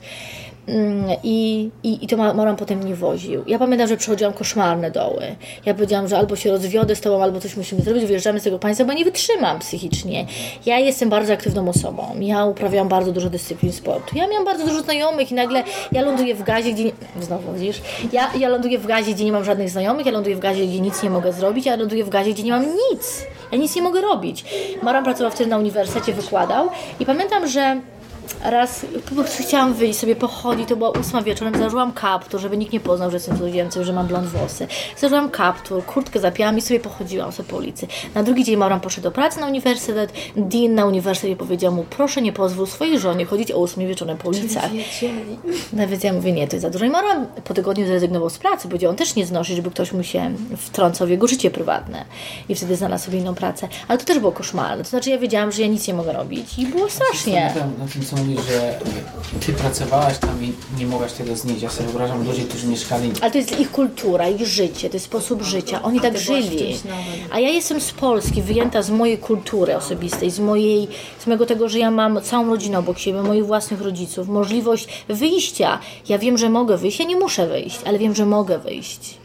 S1: Mm, I, i, i to Ma- Maron potem mnie woził. Ja pamiętam, że przechodziłam koszmarne doły. Ja powiedziałam, że albo się rozwiodę z tobą, albo coś musimy zrobić, wyjeżdżamy z tego państwa, bo nie wytrzymam psychicznie. Ja jestem bardzo aktywną osobą. Ja uprawiałam bardzo dużo dyscyplin sportu. Ja miałam bardzo dużo znajomych i nagle ja ląduję w gazie, gdzie... Nie... Znowu, widzisz? Ja, ja ląduję w gazie, gdzie nie mam żadnych znajomych, ja ląduję w gazie, gdzie nic nie mogę zrobić, ja ląduję w gazie, gdzie nie mam nic. Ja nic nie mogę robić. Maron pracował wtedy na uniwersytecie, wykładał i pamiętam, że Raz po prostu chciałam wyjść sobie pochodzić, to była ósma wieczorem, założyłam kaptur, żeby nikt nie poznał, że jestem cudzoziemcem, że mam blond włosy. Założyłam kaptur, kurtkę zapiłam i sobie pochodziłam sobie po ulicy. Na drugi dzień Mauran poszedł do pracy na uniwersytet, Dean na uniwersytecie powiedział mu, proszę nie pozwól swojej żonie chodzić o ósmej wieczorem po ulicach. Nawet ja mówię, nie, to jest za dużo. I Mauran po tygodniu zrezygnował z pracy, powiedział, on też nie znosi, żeby ktoś mu się wtrącał w jego życie prywatne. I wtedy znalazł sobie inną pracę. Ale to też było koszmarne. To znaczy ja wiedziałam, że ja nic nie mogę robić i było strasznie.
S6: Na tym, co mówisz, że ty pracowałaś tam i nie mogłaś tego znieść. Ja sobie wyobrażam ludzi, którzy mieszkali
S1: Ale to jest ich kultura, ich życie, to jest sposób życia. Oni tak żyli. A ja jestem z Polski, wyjęta z mojej kultury osobistej, z mojej, z mojego tego, że ja mam całą rodzinę obok siebie, moich własnych rodziców, możliwość wyjścia. Ja wiem, że mogę wyjść, ja nie muszę wyjść, ale wiem, że mogę wyjść.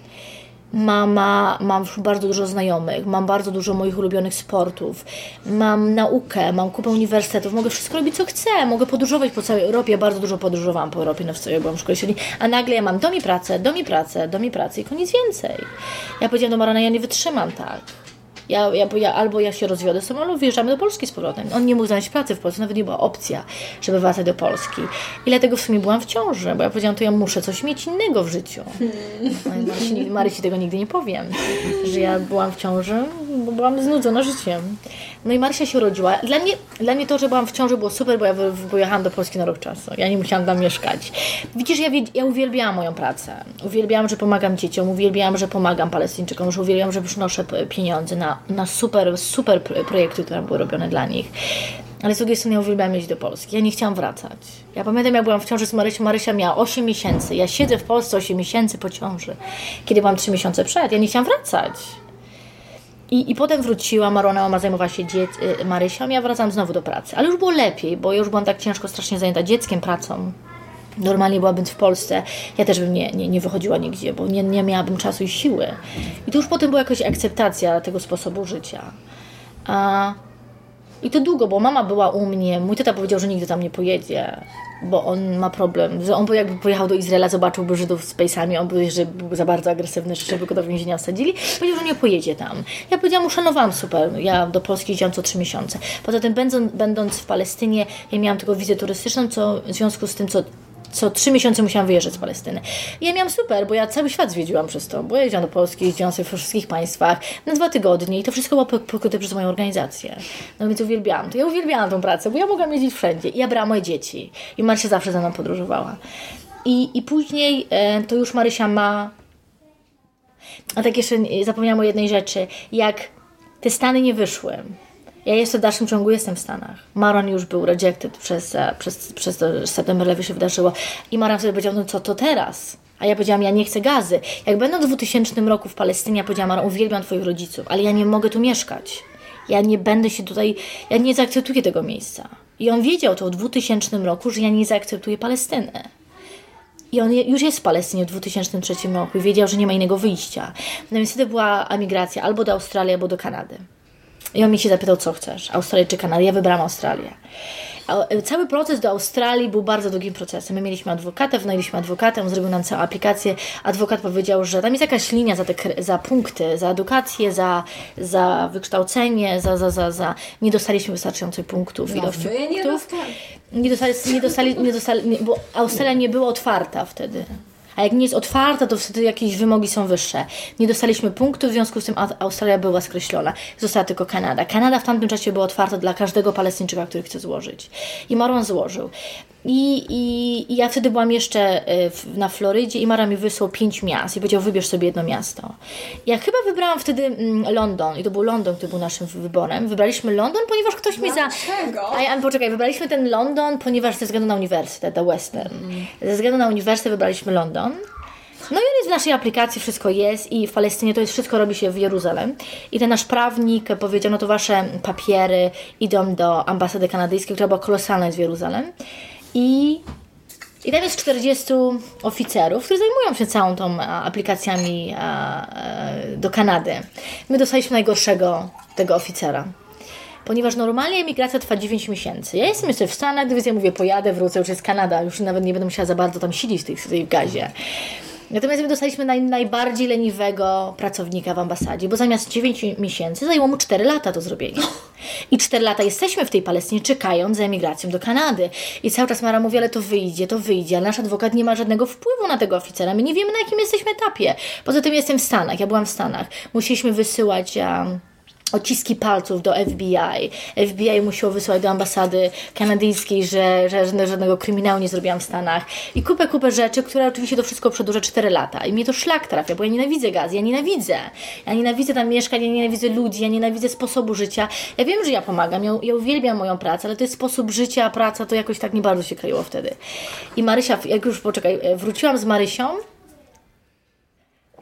S1: Mama, mam już bardzo dużo znajomych, mam bardzo dużo moich ulubionych sportów, mam naukę, mam kupę uniwersytetów, mogę wszystko robić co chcę, mogę podróżować po całej Europie, bardzo dużo podróżowałam po Europie, no w ja byłam w szkole średniej, a nagle ja mam dom i pracę, dom i pracę, dom i pracę i koniec więcej. Ja powiedziałam do Marana, ja nie wytrzymam tak. Ja, ja, bo ja, albo ja się rozwiodę z tobą, albo wyjeżdżamy do Polski z powrotem. On nie mógł znaleźć pracy w Polsce, nawet nie była opcja, żeby wracać do Polski. I dlatego w sumie byłam w ciąży, bo ja powiedziałam, to ja muszę coś mieć innego w życiu. No i Marysi, Marysi tego nigdy nie powiem, że ja byłam w ciąży, bo byłam znudzona życiem. No i Marysia się urodziła. Dla mnie, dla mnie to, że byłam w ciąży było super, bo ja wy- pojechałam do Polski na rok czasu. Ja nie musiałam tam mieszkać. Widzisz, ja, ja uwielbiałam moją pracę. Uwielbiałam, że pomagam dzieciom, uwielbiałam, że pomagam Palestyńczykom, że uwielbiałam, że przynoszę pieniądze na, na super, super pro- projekty, które były robione dla nich. Ale z drugiej strony ja uwielbiałam jeździć do Polski. Ja nie chciałam wracać. Ja pamiętam, jak byłam w ciąży z Marysią. Marysia miała 8 miesięcy. Ja siedzę w Polsce 8 miesięcy po ciąży. Kiedy byłam 3 miesiące przed. Ja nie chciałam wracać. I, I potem wróciła, Marona mama zajmowała się dzie- y, Marysią, ja wracam znowu do pracy. Ale już było lepiej, bo już byłam tak ciężko, strasznie zajęta dzieckiem, pracą. Normalnie byłabym w Polsce, ja też bym nie, nie, nie wychodziła nigdzie, bo nie, nie miałabym czasu i siły. I to już potem była jakaś akceptacja tego sposobu życia. A, I to długo, bo mama była u mnie, mój tata powiedział, że nigdy tam nie pojedzie, bo on ma problem, że on by jakby pojechał do Izraela, zobaczyłby Żydów z pejsami, on by, że był za bardzo agresywny, żeby go do więzienia osadzili, powiedział, że nie pojedzie tam. Ja powiedziałam, uszanowałam super, ja do Polski jeździłam co trzy miesiące. Poza tym będąc, będąc w Palestynie, ja miałam tylko wizę turystyczną, co w związku z tym, co co trzy miesiące musiałam wyjeżdżać z Palestyny. I ja miałam super, bo ja cały świat zwiedziłam przez to, bo jeździłam do Polski, jeździłam sobie we wszystkich państwach na dwa tygodnie i to wszystko było pok- pokryte przez moją organizację. No więc uwielbiałam to. Ja uwielbiałam tą pracę, bo ja mogłam jeździć wszędzie. I ja brałam moje dzieci. I Marysia zawsze ze mną podróżowała. I, i później e, to już Marysia ma... A tak jeszcze zapomniałam o jednej rzeczy. Jak te Stany nie wyszły, ja jeszcze w dalszym ciągu jestem w Stanach. Maron już był rejected przez, e, przez, przez to, że September się wydarzyło. I Maron sobie powiedział, no co to teraz? A ja powiedziałam, ja nie chcę gazy. Jak będę w 2000 roku w Palestynie, ja powiedziałam, Maron, uwielbiam Twoich rodziców, ale ja nie mogę tu mieszkać. Ja nie będę się tutaj, ja nie zaakceptuję tego miejsca. I on wiedział to w 2000 roku, że ja nie zaakceptuję Palestyny. I on już jest w Palestynie w 2003 roku i wiedział, że nie ma innego wyjścia. No więc wtedy była emigracja albo do Australii, albo do Kanady. I on mi się zapytał, co chcesz, Australię czy Kanadę? Ja wybrałam Australię. E, Cały proces do Australii był bardzo długim procesem. My mieliśmy adwokata, wynajęliśmy adwokata, on zrobił nam całą aplikację. Adwokat powiedział, że tam jest jakaś linia za, te, za punkty, za edukację, za, za wykształcenie, za, za, za, za. Nie dostaliśmy wystarczającej punktów, ilości punktów. Nie dostali, nie dostali, nie dostali, nie, bo Australia nie była otwarta wtedy. A jak nie jest otwarta, to wtedy jakieś wymogi są wyższe. Nie dostaliśmy punktu, w związku z tym Au- Australia była skreślona. Została tylko Kanada. Kanada w tamtym czasie była otwarta dla każdego Palestyńczyka, który chce złożyć. I Marwan złożył. I, i, I ja wtedy byłam jeszcze w, na Florydzie i Mara mi wysłał pięć miast i powiedział, wybierz sobie jedno miasto. Ja chyba wybrałam wtedy mm, London i to był London, który był naszym wyborem. Wybraliśmy London, ponieważ ktoś mi za... A ja, poczekaj, wybraliśmy ten London, ponieważ ze względu na uniwersytet, The Western. Ze względu na uniwersytet wybraliśmy London. No i on jest w naszej aplikacji, wszystko jest i w Palestynie to jest wszystko robi się w Jeruzalem. I ten nasz prawnik powiedział, no to wasze papiery idą do ambasady kanadyjskiej, która była kolosalna jest w Jeruzalem. I, I tam jest 40 oficerów, którzy zajmują się całą tą a, aplikacjami a, e, do Kanady. My dostaliśmy najgorszego tego oficera. Ponieważ normalnie emigracja trwa 9 miesięcy. Ja jestem jeszcze w Stanach, gdy ja mówię, pojadę, wrócę, już jest Kanada, już nawet nie będę musiała za bardzo tam siedzieć w tej, w tej gazie. Natomiast my dostaliśmy naj, najbardziej leniwego pracownika w ambasadzie, bo zamiast 9 miesięcy zajęło mu 4 lata to zrobienie. I 4 lata jesteśmy w tej Palestynie, czekając za emigracją do Kanady. I cały czas Mara mówi, ale to wyjdzie, to wyjdzie, ale nasz adwokat nie ma żadnego wpływu na tego oficera. My nie wiemy, na jakim jesteśmy etapie. Poza tym jestem w Stanach, ja byłam w Stanach. Musieliśmy wysyłać... Um, odciski palców do FBI. FBI musiało wysłać do ambasady kanadyjskiej, że, że żadne- żadnego kryminału nie zrobiłam w Stanach. I kupę, kupę rzeczy, które oczywiście to wszystko przedłuża 4 lata. I mnie to szlak trafia, bo ja nienawidzę gaz, ja nienawidzę. Ja nienawidzę tam mieszkań, ja nienawidzę ludzi, ja nienawidzę sposobu życia. Ja wiem, że ja pomagam, ja, ja uwielbiam moją pracę, ale to jest sposób życia, a praca to jakoś tak nie bardzo się kleiło wtedy. I Marysia, jak już, poczekaj, wróciłam z Marysią,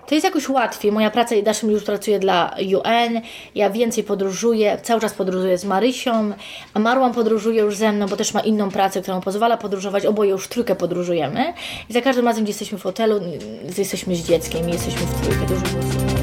S1: to jest jakoś łatwiej. Moja praca, Daszym już pracuje dla UN, ja więcej podróżuję, cały czas podróżuję z Marysią, a Marłam podróżuje już ze mną, bo też ma inną pracę, która mu pozwala podróżować, oboje już trójkę podróżujemy. I za każdym razem, gdzie jesteśmy w hotelu, jesteśmy z dzieckiem i jesteśmy w trójkę, to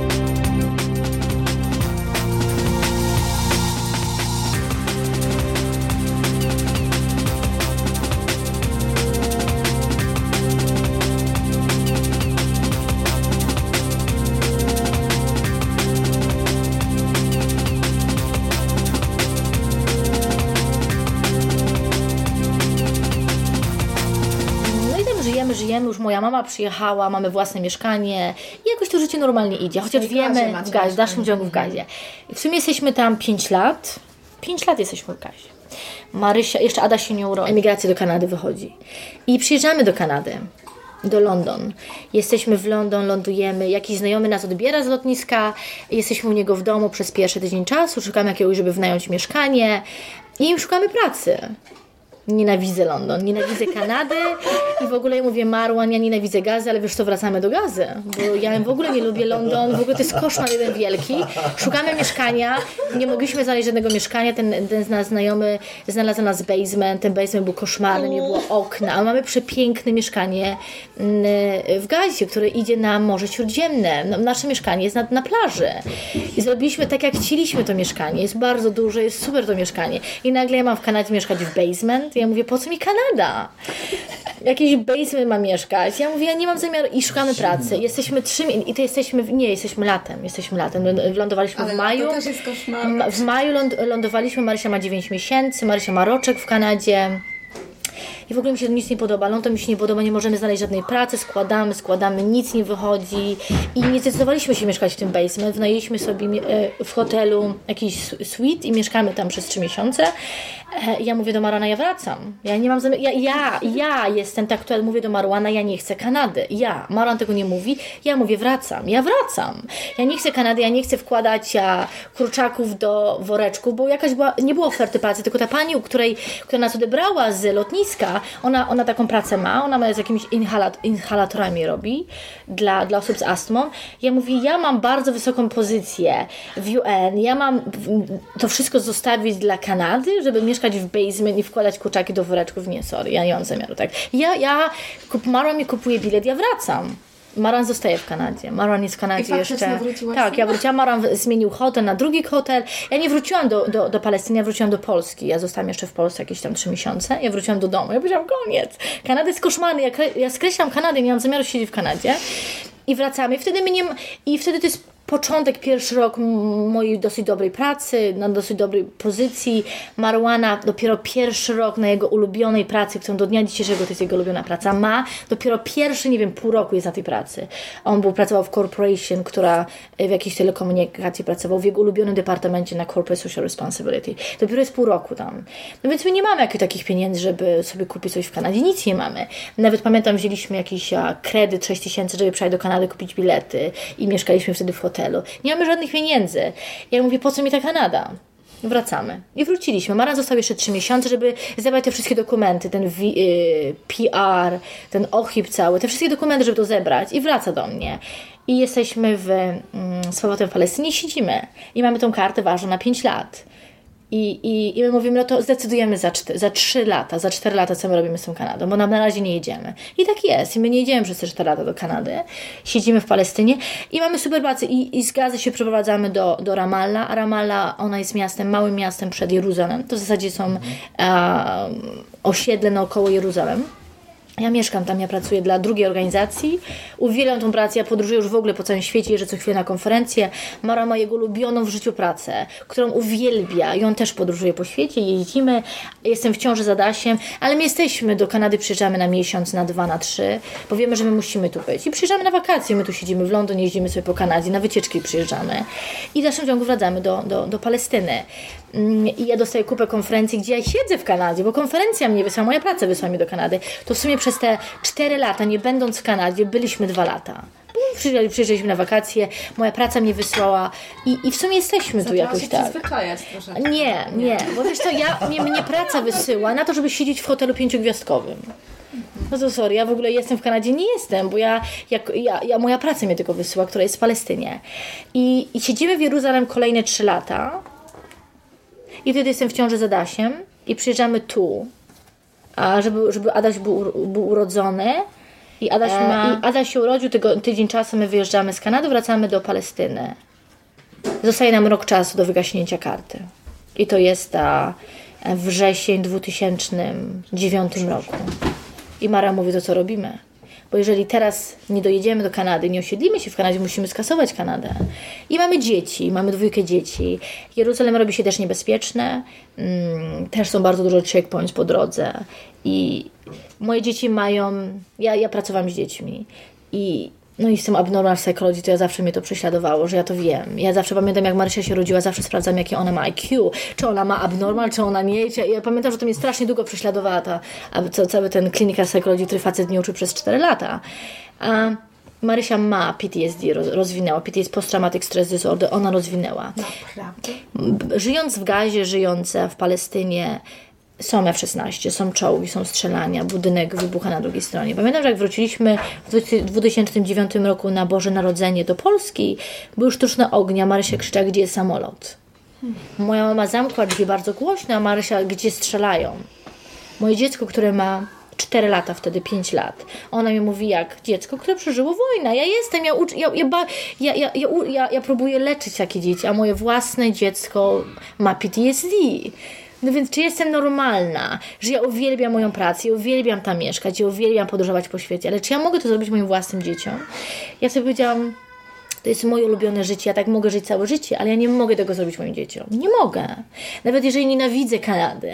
S1: przyjechała, mamy własne mieszkanie i jakoś to życie normalnie idzie, chociaż wiemy, w, gazie, w dalszym ciągu w gazie. I w sumie jesteśmy tam 5 lat, 5 lat jesteśmy w gazie. Marysia, jeszcze Ada się nie urodziła, emigracja do Kanady wychodzi. I przyjeżdżamy do Kanady. Do London. Jesteśmy w London, lądujemy. Jakiś znajomy nas odbiera z lotniska. Jesteśmy u niego w domu przez pierwszy tydzień czasu. Szukamy jakiegoś, żeby wynająć mieszkanie. I szukamy pracy. Nienawidzę London, nienawidzę Kanady i w ogóle ja mówię Marwan, ja nienawidzę gazy, ale wiesz co, wracamy do gazy, bo ja w ogóle nie lubię London, w ogóle to jest koszmar jeden wielki. Szukamy mieszkania, nie mogliśmy znaleźć żadnego mieszkania, ten, ten z nas znajomy znalazł nas basement, ten basement był koszmarny, nie było okna, a mamy przepiękne mieszkanie mm, w gazie, które idzie na Morze Śródziemne. No, nasze mieszkanie jest na, na plaży i zrobiliśmy tak, jak chcieliśmy to mieszkanie, jest bardzo duże, jest super to mieszkanie i nagle ja mam w Kanadzie mieszkać w basement, ja mówię, po co mi Kanada? Jakiś basement ma mieszkać. Ja mówię, ja nie mam zamiaru i szukamy pracy. Jesteśmy trzy, mi- i to jesteśmy, nie, jesteśmy latem, jesteśmy latem. Ląd- Lądowaliśmy w maju.
S3: to też jest koszmar.
S1: W maju ląd, lądowaliśmy, Marysia ma 9 miesięcy, Marysia ma roczek w Kanadzie. I w ogóle mi się to nic nie podoba. London mi się nie podoba, nie możemy znaleźć żadnej pracy, składamy, składamy, nic nie wychodzi. I nie zdecydowaliśmy się mieszkać w tym basement. Wynajęliśmy sobie e, w hotelu jakiś su- suite i mieszkamy tam przez trzy miesiące. E, ja mówię do Marwana, ja wracam. Ja nie mam zamiaru, ja, ja, ja jestem ta, która mówię do Marwana, ja nie chcę Kanady. Ja. Marwan tego nie mówi. Ja mówię, wracam. Ja wracam. Ja nie chcę Kanady, ja nie chcę wkładać a, kurczaków do woreczku, bo jakaś była, nie było oferty pracy, tylko ta pani, u której, która nas odebrała z lotniska, ona, ona taką pracę ma, ona z jakimiś inhalat, inhalatorami robi dla, dla osób z astmą. Ja mówię, ja mam bardzo wysoką pozycję w UN, ja mam to wszystko zostawić dla Kanady, żeby mieszkać w basement i wkładać kurczaki do woreczków. Nie, sorry, ja nie mam zamiaru, tak. Ja, ja kup, Marwan mi kupuje bilet, ja wracam. Maran zostaje w Kanadzie. Maran jest w Kanadzie
S3: I
S1: jeszcze. Tak, ja wróciłam, Maran zmienił hotel na drugi hotel. Ja nie wróciłam do, do, do Palestyny, ja wróciłam do Polski. Ja zostałam jeszcze w Polsce jakieś tam trzy miesiące. Ja wróciłam do domu. Ja powiedziałam, koniec. Kanada jest koszmarny. Ja, ja skreślam Kanadę, nie mam zamiaru siedzieć w Kanadzie. I wracamy. I wtedy my nie, m- I wtedy to jest początek, pierwszy rok mojej dosyć dobrej pracy, na dosyć dobrej pozycji. Marwana dopiero pierwszy rok na jego ulubionej pracy, którą do dnia dzisiejszego to jest jego ulubiona praca, ma. Dopiero pierwszy, nie wiem, pół roku jest na tej pracy. On był, pracował w corporation, która e, w jakiejś telekomunikacji pracował, w jego ulubionym departamencie na Corporate Social Responsibility. Dopiero jest pół roku tam. No więc my nie mamy jakichś takich pieniędzy, żeby sobie kupić coś w Kanadzie. Nic nie mamy. Nawet pamiętam, wzięliśmy jakiś kredyt 6 tysięcy, żeby przyjechać do Kanady, kupić bilety i mieszkaliśmy wtedy w hotelu. Nie mamy żadnych pieniędzy. Ja mówię, po co mi ta Kanada? Wracamy. I wróciliśmy. Mara został jeszcze trzy miesiące, żeby zebrać te wszystkie dokumenty, ten y, PR, ten OHIP cały, te wszystkie dokumenty, żeby to zebrać. I wraca do mnie. I jesteśmy w mm, z powrotem w Palestynie, siedzimy. I mamy tą kartę ważną na 5 lat. I, i, I my mówimy, no to zdecydujemy za, czty, za 3 lata, za 4 lata, co my robimy z tą Kanadą, bo na razie nie jedziemy. I tak jest. I my nie jedziemy przez te 4 lata do Kanady. Siedzimy w Palestynie i mamy super pracę. I, i z Gazy się przeprowadzamy do, do Ramallah, a Ramallah, ona jest miastem, małym miastem przed Jeruzalem. To w zasadzie są e, osiedle naokoło Jeruzalem. Ja mieszkam tam, ja pracuję dla drugiej organizacji. Uwielbiam tą pracę, ja podróżuję już w ogóle po całym świecie, jeżdżę co chwilę na konferencje. Mara ma jego ulubioną w życiu pracę, którą uwielbia i on też podróżuje po świecie, jeździmy. Jestem w ciąży z Adasiem, ale my jesteśmy, do Kanady przyjeżdżamy na miesiąc, na dwa, na trzy, bo wiemy, że my musimy tu być. I przyjeżdżamy na wakacje, my tu siedzimy w Londynie, jeździmy sobie po Kanadzie, na wycieczki przyjeżdżamy. I w dalszym ciągu wracamy do, do, do Palestyny. Mm, I ja dostaję kupę konferencji, gdzie ja siedzę w Kanadzie, bo konferencja mnie wysłała, moja praca wysłała mnie do Kanady. To w sumie przez te 4 lata, nie będąc w Kanadzie, byliśmy dwa lata. Przyjeżdżali- Przyjeżdżaliśmy na wakacje, moja praca mnie wysłała i, i w sumie jesteśmy tu jakoś tak.
S4: przyzwyczajać troszeczkę.
S1: Nie, nie, bo wiesz co, ja, mnie, mnie praca wysyła na to, żeby siedzieć w hotelu pięciogwiazdkowym. No to sorry, ja w ogóle jestem w Kanadzie, nie jestem, bo ja, jak, ja, ja moja praca mnie tylko wysyła, która jest w Palestynie. I, I siedzimy w Jeruzalem kolejne trzy lata i wtedy jestem w ciąży z Adasiem i przyjeżdżamy tu, a żeby, żeby Adaś był, był urodzony i Adaś, ma, i Adaś się urodził, tygo, tydzień czasu my wyjeżdżamy z Kanady, wracamy do Palestyny. Zostaje nam rok czasu do wygaśnięcia karty. I to jest ta e, wrzesień 2009 roku. I Mara mówi, to co robimy? Bo jeżeli teraz nie dojedziemy do Kanady, nie osiedlimy się w Kanadzie, musimy skasować Kanadę. I mamy dzieci, mamy dwójkę dzieci. Jeruzalem robi się też niebezpieczne. Mm, też są bardzo dużo checkpoints po drodze. I moje dzieci mają... Ja, ja pracowałam z dziećmi. I no i z tym abnormal psychology to ja zawsze mnie to prześladowało, że ja to wiem. Ja zawsze pamiętam, jak Marysia się rodziła, zawsze sprawdzam, jakie ona ma IQ. Czy ona ma abnormal, czy ona nie. Czy- Ja pamiętam, że to mnie strasznie długo prześladowała ta, co, cały ten clinical psychology, który facet nie uczył przez 4 lata. A Marysia ma PTSD, roz, rozwinęła. PTSD, Post-Traumatic Stress Disorder, ona rozwinęła. B- Żyjąc w Gazie, żyjąc w Palestynie, są F-16, są czołgi, są strzelania, budynek wybucha na drugiej stronie. Pamiętam, że jak wróciliśmy w 2009 roku na Boże Narodzenie do Polski, były sztuczne ognia, Marysia krzyczała, gdzie jest samolot. Moja mama zamkła drzwi bardzo głośno, a Marysia, gdzie strzelają. Moje dziecko, które ma 4 lata, wtedy 5 lat. Ona mi mówi, jak dziecko, które przeżyło wojnę. Ja jestem, ja, ucz, ja, ja, ja, ja, ja próbuję leczyć takie dzieci, a moje własne dziecko ma PTSD. No więc czy jestem normalna, że ja uwielbiam moją pracę, ja uwielbiam tam mieszkać, ja uwielbiam podróżować po świecie, ale czy ja mogę to zrobić moim własnym dzieciom? Ja sobie powiedziałam, to jest moje ulubione życie, ja tak mogę żyć całe życie, ale ja nie mogę tego zrobić moim dzieciom. Nie mogę. Nawet jeżeli nienawidzę Kanady,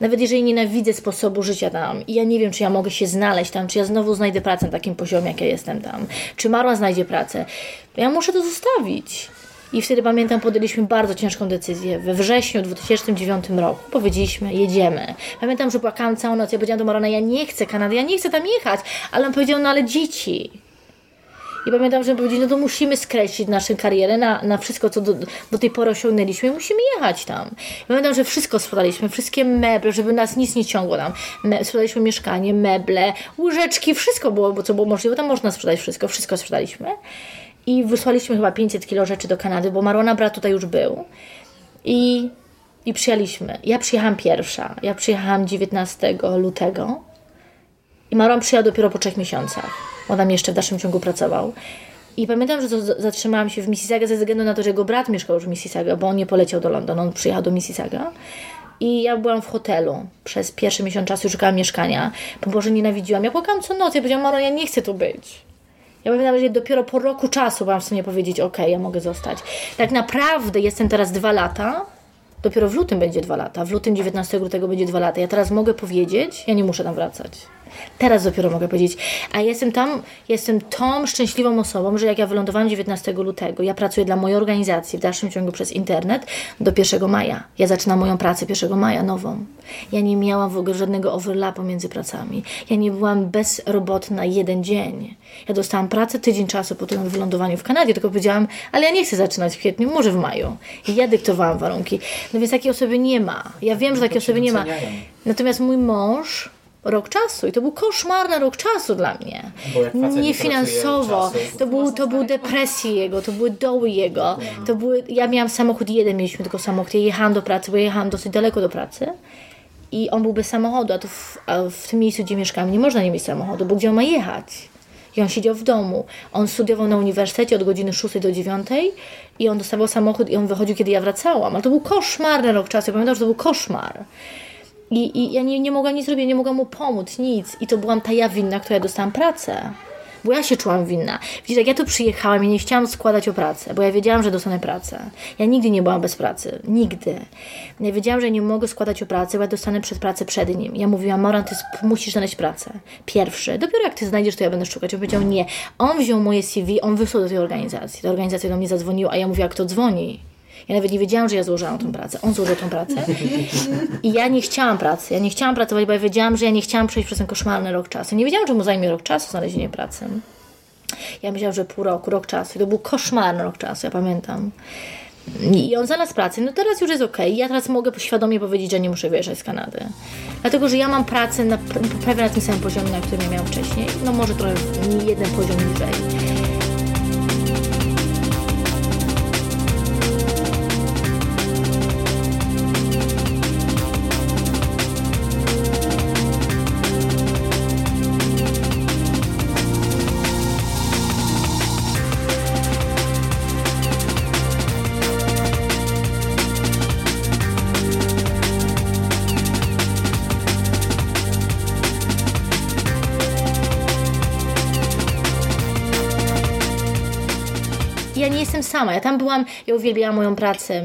S1: nawet jeżeli nienawidzę sposobu życia tam i ja nie wiem, czy ja mogę się znaleźć tam, czy ja znowu znajdę pracę na takim poziomie, jak ja jestem tam, czy Marła znajdzie pracę, ja muszę to zostawić. I wtedy pamiętam, podjęliśmy bardzo ciężką decyzję. We wrześniu 2009 roku powiedzieliśmy, jedziemy. Pamiętam, że płakałam całą noc. Ja powiedziałam do Marona, ja nie chcę Kanady, ja nie chcę tam jechać. Ale on powiedział, no ale dzieci. I pamiętam, że powiedzieli, no to musimy skreślić naszą karierę na, na wszystko, co do, do tej pory osiągnęliśmy i musimy jechać tam. I pamiętam, że wszystko sprzedaliśmy, wszystkie meble, żeby nas nic nie ciągło tam. Me, sprzedaliśmy mieszkanie, meble, łyżeczki, wszystko było, co było możliwe, tam można sprzedać wszystko, wszystko sprzedaliśmy. I wysłaliśmy chyba 500 kilo rzeczy do Kanady, bo Marona brat tutaj już był. I, I przyjechaliśmy. Ja przyjechałam pierwsza. Ja przyjechałam 19 lutego. I Maron przyjechał dopiero po trzech miesiącach. On tam jeszcze w dalszym ciągu pracował. I pamiętam, że zatrzymałam się w Mississauga ze względu na to, że jego brat mieszkał już w Mississauga, bo on nie poleciał do Londynu, on przyjechał do Mississauga. I ja byłam w hotelu przez pierwszy miesiąc czasu, szukałam mieszkania, bo Boże nienawidziłam. Ja płakałam co noc, ja powiedziałam, Maro, ja nie chcę tu być. Ja pamiętam, że dopiero po roku czasu byłam w stanie powiedzieć, ok, ja mogę zostać. Tak naprawdę jestem teraz dwa lata, dopiero w lutym będzie dwa lata, w lutym 19 lutego będzie dwa lata. Ja teraz mogę powiedzieć, ja nie muszę tam wracać. Teraz dopiero mogę powiedzieć. A jestem tam, jestem tą szczęśliwą osobą, że jak ja wylądowałam 19 lutego, ja pracuję dla mojej organizacji w dalszym ciągu przez internet do 1 maja. Ja zaczynam moją pracę 1 maja, nową. Ja nie miałam w ogóle żadnego overlapu między pracami. Ja nie byłam bezrobotna jeden dzień. Ja dostałam pracę tydzień czasu po tym wylądowaniu w Kanadzie, tylko powiedziałam, ale ja nie chcę zaczynać w kwietniu, może w maju. I ja dyktowałam warunki. No więc takiej osoby nie ma. Ja wiem, że takiej osoby nie ma. Natomiast mój mąż rok czasu i to był koszmarny rok czasu dla mnie.
S6: Nie
S1: finansowo. To był, to był depresji jego, to były doły jego. To były, ja miałam samochód jeden, mieliśmy tylko samochód. Ja jechałam do pracy, bo jechałam dosyć daleko do pracy. I on był bez samochodu, a, to w, a w tym miejscu, gdzie mieszkam, nie można nie mieć samochodu, bo gdzie on ma jechać? I on siedział w domu. On studiował na uniwersytecie od godziny 6 do 9 i on dostawał samochód i on wychodził, kiedy ja wracałam. Ale to był koszmarny rok czasu. Ja pamiętam, że to był koszmar. I, i ja nie, nie mogłam nic zrobić, nie mogłam mu pomóc, nic. I to byłam ta ja winna, która dostałam pracę. Bo ja się czułam winna. Widzisz, jak ja tu przyjechałam i nie chciałam składać o pracę, bo ja wiedziałam, że dostanę pracę. Ja nigdy nie byłam bez pracy. Nigdy. Ja wiedziałam, że nie mogę składać o pracę, bo ja dostanę przed pracę przed nim. Ja mówiłam, Moran, ty musisz znaleźć pracę. Pierwszy. Dopiero jak ty znajdziesz, to ja będę szukać. On powiedział, nie. On wziął moje CV, on wysłał do tej organizacji. Ta organizacja do mnie zadzwoniła, a ja mówiła, kto dzwoni. Ja nawet nie wiedziałam, że ja złożyłam tą pracę. On złożył tą pracę. I ja nie chciałam pracy. Ja nie chciałam pracować, bo ja wiedziałam, że ja nie chciałam przejść przez ten koszmarny rok czasu. Nie wiedziałam, że mu zajmie rok czasu znalezienie pracy. Ja myślałam, że pół roku, rok czasu. I to był koszmarny rok czasu, ja pamiętam. I on znalazł pracę. No teraz już jest okej. Ja teraz mogę świadomie powiedzieć, że nie muszę wyjeżdżać z Kanady. Dlatego, że ja mam pracę na, prawie na tym samym poziomie, na którym ja miałam wcześniej. No może trochę jeden poziom niżej. Sama. Ja tam byłam, ja uwielbiałam moją pracę,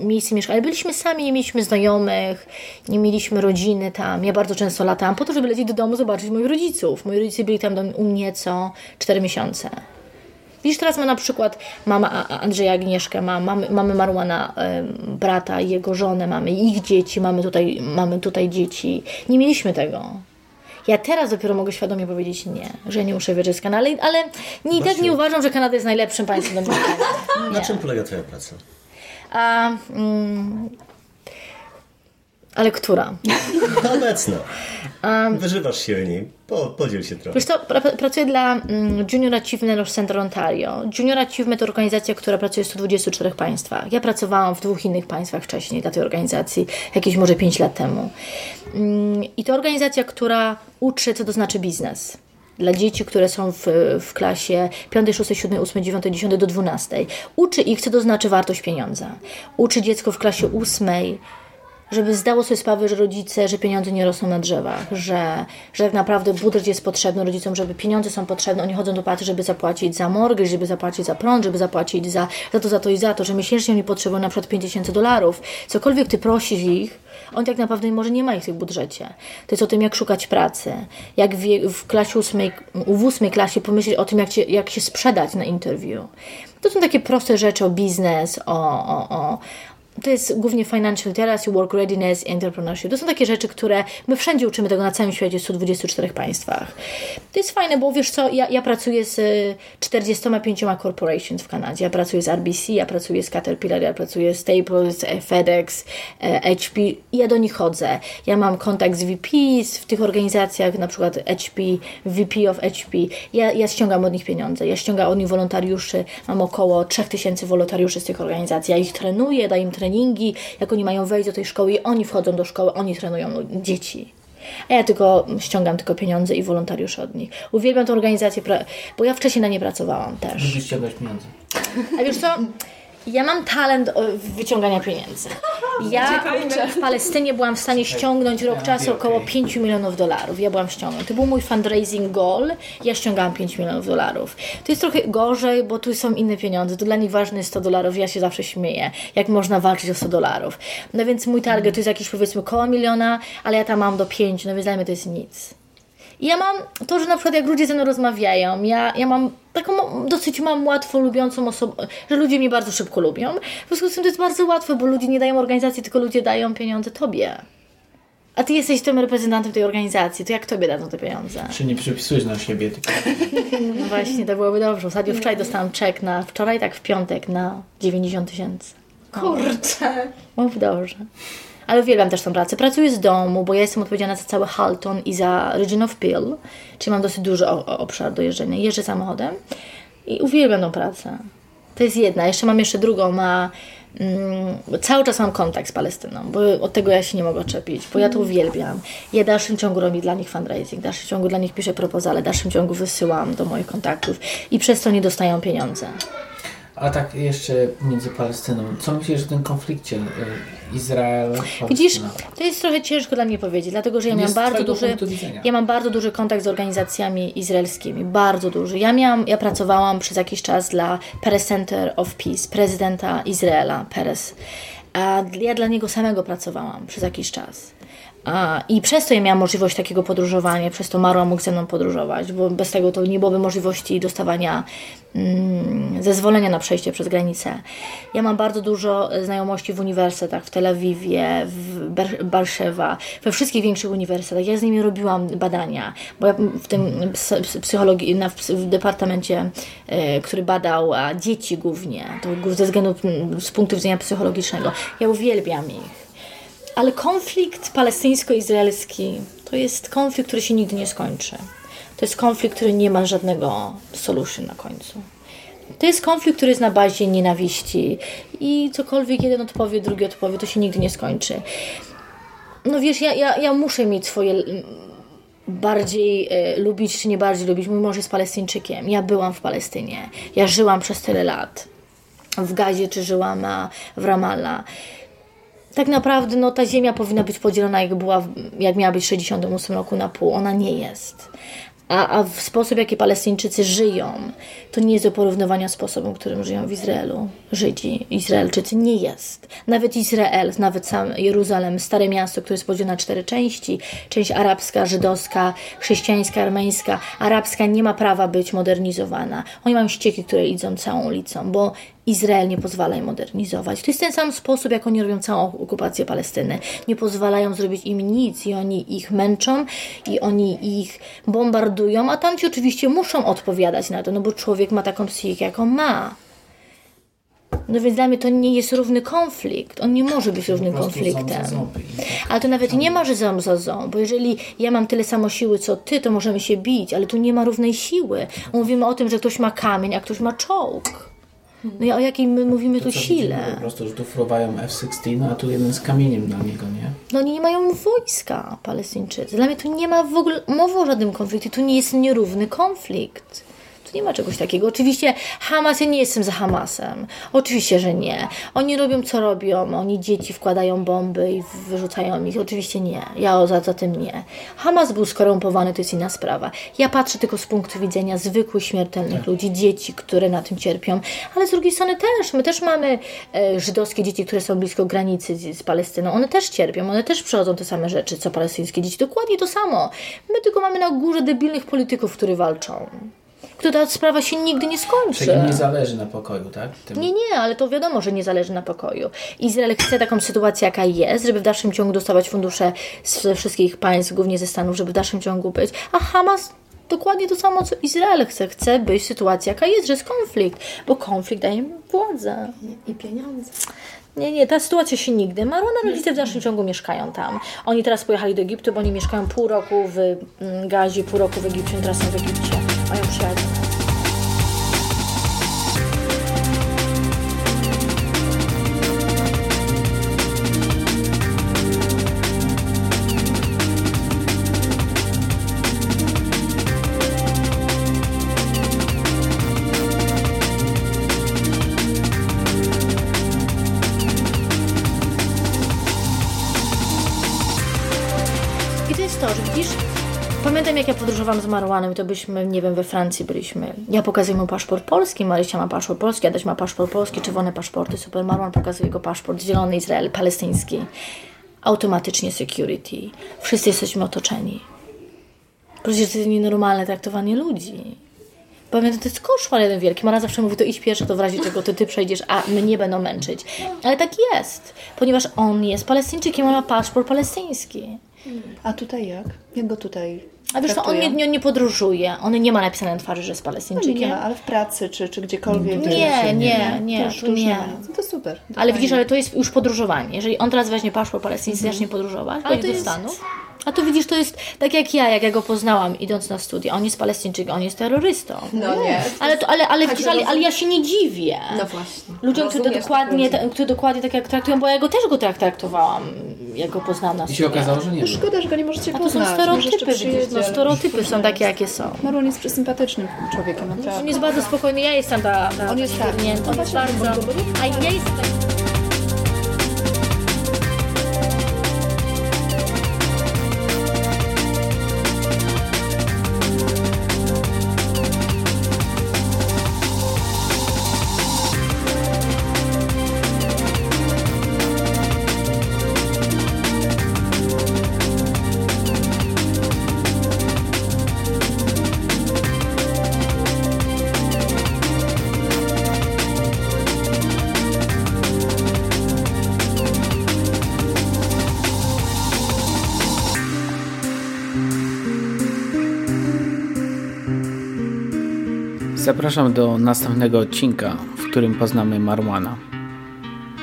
S1: miejsce mieszkania. Byliśmy sami, nie mieliśmy znajomych, nie mieliśmy rodziny tam. Ja bardzo często latałam po to, żeby lecieć do domu, zobaczyć moich rodziców. Moi rodzice byli tam do, u mnie co 4 miesiące. Widzisz, teraz ma na przykład mama Andrzeja Agnieszkę, ma, mamy, mamy Marłana, em, brata, jego żonę, mamy ich dzieci, mamy tutaj, mamy tutaj dzieci. Nie mieliśmy tego. Ja teraz dopiero mogę świadomie powiedzieć nie, że nie muszę wierzyć z Kanady, ale nie, i tak nie uważam, że Kanada jest najlepszym państwem do mieszkania.
S5: Na czym polega Twoja praca?
S1: A, mm, ale która?
S5: Obecna. Wyżywasz się w niej. Po, podziel się trochę.
S1: Wiesz co, pra- pracuję dla mm, Junior Achievement Center Ontario. Junior Achievement to organizacja, która pracuje w 124 państwach. Ja pracowałam w dwóch innych państwach wcześniej dla tej organizacji, jakieś może 5 lat temu. Mm, I to organizacja, która uczy, co to znaczy biznes. Dla dzieci, które są w, w klasie 5, 6, 7, 8, 9, 10 do 12. Uczy ich, co to znaczy wartość pieniądza. Uczy dziecko w klasie 8 żeby zdało sobie sprawę, że rodzice, że pieniądze nie rosną na drzewach, że, że tak naprawdę budżet jest potrzebny rodzicom, żeby pieniądze są potrzebne, oni chodzą do pracy, żeby zapłacić za mortgage, żeby zapłacić za prąd, żeby zapłacić za, za to, za to i za to, że miesięcznie oni potrzebują na przykład 5000 dolarów. Cokolwiek ty prosisz ich, on tak naprawdę może nie ma ich w tym budżecie. To jest o tym, jak szukać pracy, jak w, w klasie ósmej, w ósmej klasie pomyśleć o tym, jak, cię, jak się sprzedać na interview. To są takie proste rzeczy o biznes, o, o, o, to jest głównie financial literacy, work readiness i entrepreneurship. To są takie rzeczy, które my wszędzie uczymy tego na całym świecie, w 124 państwach. To jest fajne, bo wiesz co, ja, ja pracuję z y, 45 corporations w Kanadzie. Ja pracuję z RBC, ja pracuję z Caterpillar, ja pracuję z Staples, e, FedEx, e, HP. Ja do nich chodzę. Ja mam kontakt z VPs w tych organizacjach, na przykład HP, VP of HP. Ja, ja ściągam od nich pieniądze, ja ściągam od nich wolontariuszy. Mam około 3000 wolontariuszy z tych organizacji. Ja ich trenuję, daję im treningi, jak oni mają wejść do tej szkoły i oni wchodzą do szkoły, oni trenują dzieci. A ja tylko ściągam tylko pieniądze i wolontariuszy od nich. Uwielbiam tę organizację, bo ja wcześniej na nie pracowałam też.
S6: Lubisz ściągać pieniądze.
S1: A wiesz co? Ja mam talent wyciągania pieniędzy. Ja w Palestynie byłam w stanie ściągnąć rok czasu około 5 milionów dolarów. Ja byłam ściągnąć. To był mój fundraising goal. Ja ściągałam 5 milionów dolarów. To jest trochę gorzej, bo tu są inne pieniądze. To dla nich ważne jest 100 dolarów. Ja się zawsze śmieję, jak można walczyć o 100 dolarów. No więc mój target to jest jakiś powiedzmy koło miliona, ale ja tam mam do 5, no więc dla mnie to jest nic. I ja mam to, że na przykład jak ludzie ze mną rozmawiają, ja, ja mam taką dosyć mam łatwo lubiącą osobę, że ludzie mnie bardzo szybko lubią. W związku z tym to jest bardzo łatwe, bo ludzie nie dają organizacji, tylko ludzie dają pieniądze tobie. A ty jesteś tym reprezentantem tej organizacji, to jak tobie dadzą te pieniądze?
S6: Czy nie przypisujesz na siebie, tylko
S1: No właśnie, to byłoby dobrze. Ostatnio wczoraj dostałam czek na, wczoraj tak w piątek na 90 tysięcy.
S3: Kurczę.
S1: Mów dobrze. Ale uwielbiam też tą pracę. Pracuję z domu, bo ja jestem odpowiedzialna za cały Halton i za Region of Peel, czyli mam dosyć duży obszar do jeżdżenia. Jeżdżę samochodem i uwielbiam tą pracę. To jest jedna. Jeszcze mam jeszcze drugą, ma... Mm, cały czas mam kontakt z Palestyną, bo od tego ja się nie mogę odczepić, bo ja to uwielbiam. Ja w dalszym ciągu robię dla nich fundraising, w dalszym ciągu dla nich piszę propozale, w dalszym ciągu wysyłam do moich kontaktów i przez to nie dostają pieniądze.
S6: A tak jeszcze między Palestyną. Co myślisz o tym konflikcie y, Izrael
S1: Widzisz,
S6: Palestyna?
S1: to jest trochę ciężko dla mnie powiedzieć, dlatego że ja miałam bardzo duży, ja mam bardzo duży kontakt z organizacjami izraelskimi, bardzo duży. Ja miałam, ja pracowałam przez jakiś czas dla Peres Center of Peace, prezydenta Izraela, Peres. A ja dla niego samego pracowałam przez jakiś czas. I przez to ja miałam możliwość takiego podróżowania, przez to Marła mógł ze mną podróżować, bo bez tego to nie byłoby możliwości dostawania mm, zezwolenia na przejście przez granicę. Ja mam bardzo dużo znajomości w uniwersytetach, w Tel Awiwie, w Warszawa, we wszystkich większych uniwersytetach. Ja z nimi robiłam badania, bo ja w tym ps- ps- psychologii, na, w departamencie, e, który badał dzieci głównie, to ze względu z punktu widzenia psychologicznego. Ja uwielbiam ich. Ale konflikt palestyńsko-izraelski to jest konflikt, który się nigdy nie skończy. To jest konflikt, który nie ma żadnego solution na końcu. To jest konflikt, który jest na bazie nienawiści i cokolwiek jeden odpowie, drugi odpowie, to się nigdy nie skończy. No wiesz, ja, ja, ja muszę mieć swoje bardziej e, lubić czy nie bardziej lubić. Mój mąż jest Palestyńczykiem. Ja byłam w Palestynie. Ja żyłam przez tyle lat. W Gazie czy żyłam a, w Ramallah tak naprawdę no, ta ziemia powinna być podzielona, jak, była, w- jak miała być w 68 roku na pół. Ona nie jest. A, a w sposób, jaki Palestyńczycy żyją, to nie jest do porównywania sposobem, którym żyją w Izraelu. Żydzi, Izraelczycy nie jest. Nawet Izrael, nawet sam Jeruzalem, stare miasto, które jest podzielone na cztery części, część arabska, żydowska, chrześcijańska, armeńska, arabska nie ma prawa być modernizowana. Oni mają ścieki, które idą całą ulicą, bo Izrael nie pozwala im modernizować. To jest ten sam sposób, jak oni robią całą okupację Palestyny. Nie pozwalają zrobić im nic i oni ich męczą i oni ich bombardują, a tamci oczywiście muszą odpowiadać na to, no bo człowiek ma taką psychikę, jaką ma. No więc dla mnie to nie jest równy konflikt. On nie może być równym konfliktem. Ale to nawet nie ma, że ząb za ząb, bo jeżeli ja mam tyle samo siły co ty, to możemy się bić, ale tu nie ma równej siły. Mówimy o tym, że ktoś ma kamień, a ktoś ma czołg. No i o jakiej my mówimy tu
S6: Co widzimy
S1: sile?
S6: Po prostu, że tu fruwają F-16, a tu jeden z kamieniem dla niego, nie?
S1: No oni nie mają wojska, Palestyńczycy. Dla mnie tu nie ma w ogóle mowy o żadnym konflikcie. Tu nie jest nierówny konflikt. Tu nie ma czegoś takiego. Oczywiście Hamas, ja nie jestem za Hamasem. Oczywiście, że nie. Oni robią co robią. Oni dzieci wkładają bomby i wyrzucają ich. Oczywiście nie. Ja za, za tym nie. Hamas był skorumpowany, to jest inna sprawa. Ja patrzę tylko z punktu widzenia zwykłych, śmiertelnych ludzi, dzieci, które na tym cierpią. Ale z drugiej strony też. My też mamy e, żydowskie dzieci, które są blisko granicy z, z Palestyną. One też cierpią. One też przechodzą te same rzeczy, co palestyńskie dzieci. Dokładnie to samo. My tylko mamy na górze debilnych polityków, którzy walczą. Która ta sprawa się nigdy nie skończy.
S6: Czyli nie zależy na pokoju, tak? Tym,
S1: Nie, nie, ale to wiadomo, że nie zależy na pokoju. Izrael chce taką sytuację, jaka jest, żeby w dalszym ciągu dostawać fundusze ze wszystkich państw, głównie ze Stanów, żeby w dalszym ciągu być. A Hamas dokładnie to samo, co Izrael chce. Chce być sytuacja, jaka jest, że jest konflikt, bo konflikt daje im władzę.
S3: I pieniądze.
S1: Nie, nie, ta sytuacja się nigdy. Marwana rodzice w dalszym ciągu mieszkają tam. Oni teraz pojechali do Egiptu, bo oni mieszkają pół roku w mm, Gazie, pół roku w Egipcie, teraz są w Egipcie. Mają przyjaciół. jest podróżowałam z Marłanem, to byśmy, nie wiem, we Francji byliśmy. Ja pokazuję mu paszport polski, Marysia ma paszport polski, Adaś ma paszport polski, czerwone paszporty, super. Marwan pokazuje jego paszport, zielony Izrael, palestyński. Automatycznie security. Wszyscy jesteśmy otoczeni. Przecież to jest nienormalne traktowanie ludzi. Pamiętam, to jest koszmar jeden wielki. Mara zawsze mówi, to idź pierwszy, to w razie czego to ty przejdziesz, a mnie będą męczyć. Ale tak jest, ponieważ on jest palestyńczykiem, on ma paszport palestyński.
S4: A tutaj jak? Jak go tutaj
S1: A wiesz, to on nie, nie, nie podróżuje, on nie ma napisane na twarzy, że jest
S4: No,
S1: palestyńczykiem.
S4: nie ma, ale w pracy czy, czy gdziekolwiek.
S1: Nie, nie, nie,
S4: już,
S1: to
S4: już
S1: nie.
S4: To super.
S1: Ale widzisz, ale to jest już podróżowanie. Jeżeli on teraz weźmie paszport palestyński i zacznie podróżować, to do Stanów. A to widzisz, to jest tak jak ja, jak ja go poznałam idąc na studia. On jest palestyńczykiem, on jest terrorystą.
S3: No nie.
S1: Ale, to, ale, ale, widzisz, ale, ale ja się nie dziwię.
S3: No właśnie.
S1: Ludziom, którzy dokładnie, którzy dokładnie tak jak traktują, bo ja go też go tak traktowałam, jak go poznałam na
S6: I się
S1: studiach.
S6: okazało, że nie
S4: To
S6: był.
S4: szkoda, że go nie możecie
S1: A to są
S4: poznać. Może jeszcze
S1: stereotypy, widzisz, no stereotypy są takie, jakie są.
S4: Marlon jest przesympatycznym człowiekiem,
S1: On
S4: naprawdę.
S1: jest bardzo spokojny, ja jestem ta, ta
S4: On jest tak.
S1: ściernięta. On jest bardzo... A ja jestem...
S6: Zapraszam do następnego odcinka, w którym poznamy Marwana.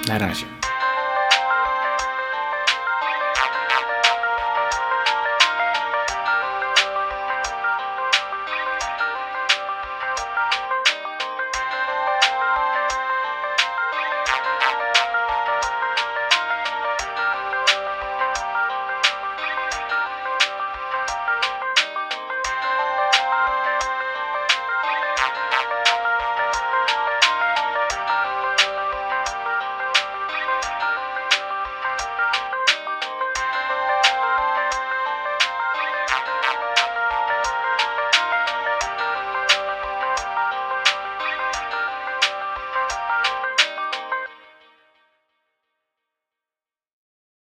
S6: Na razie.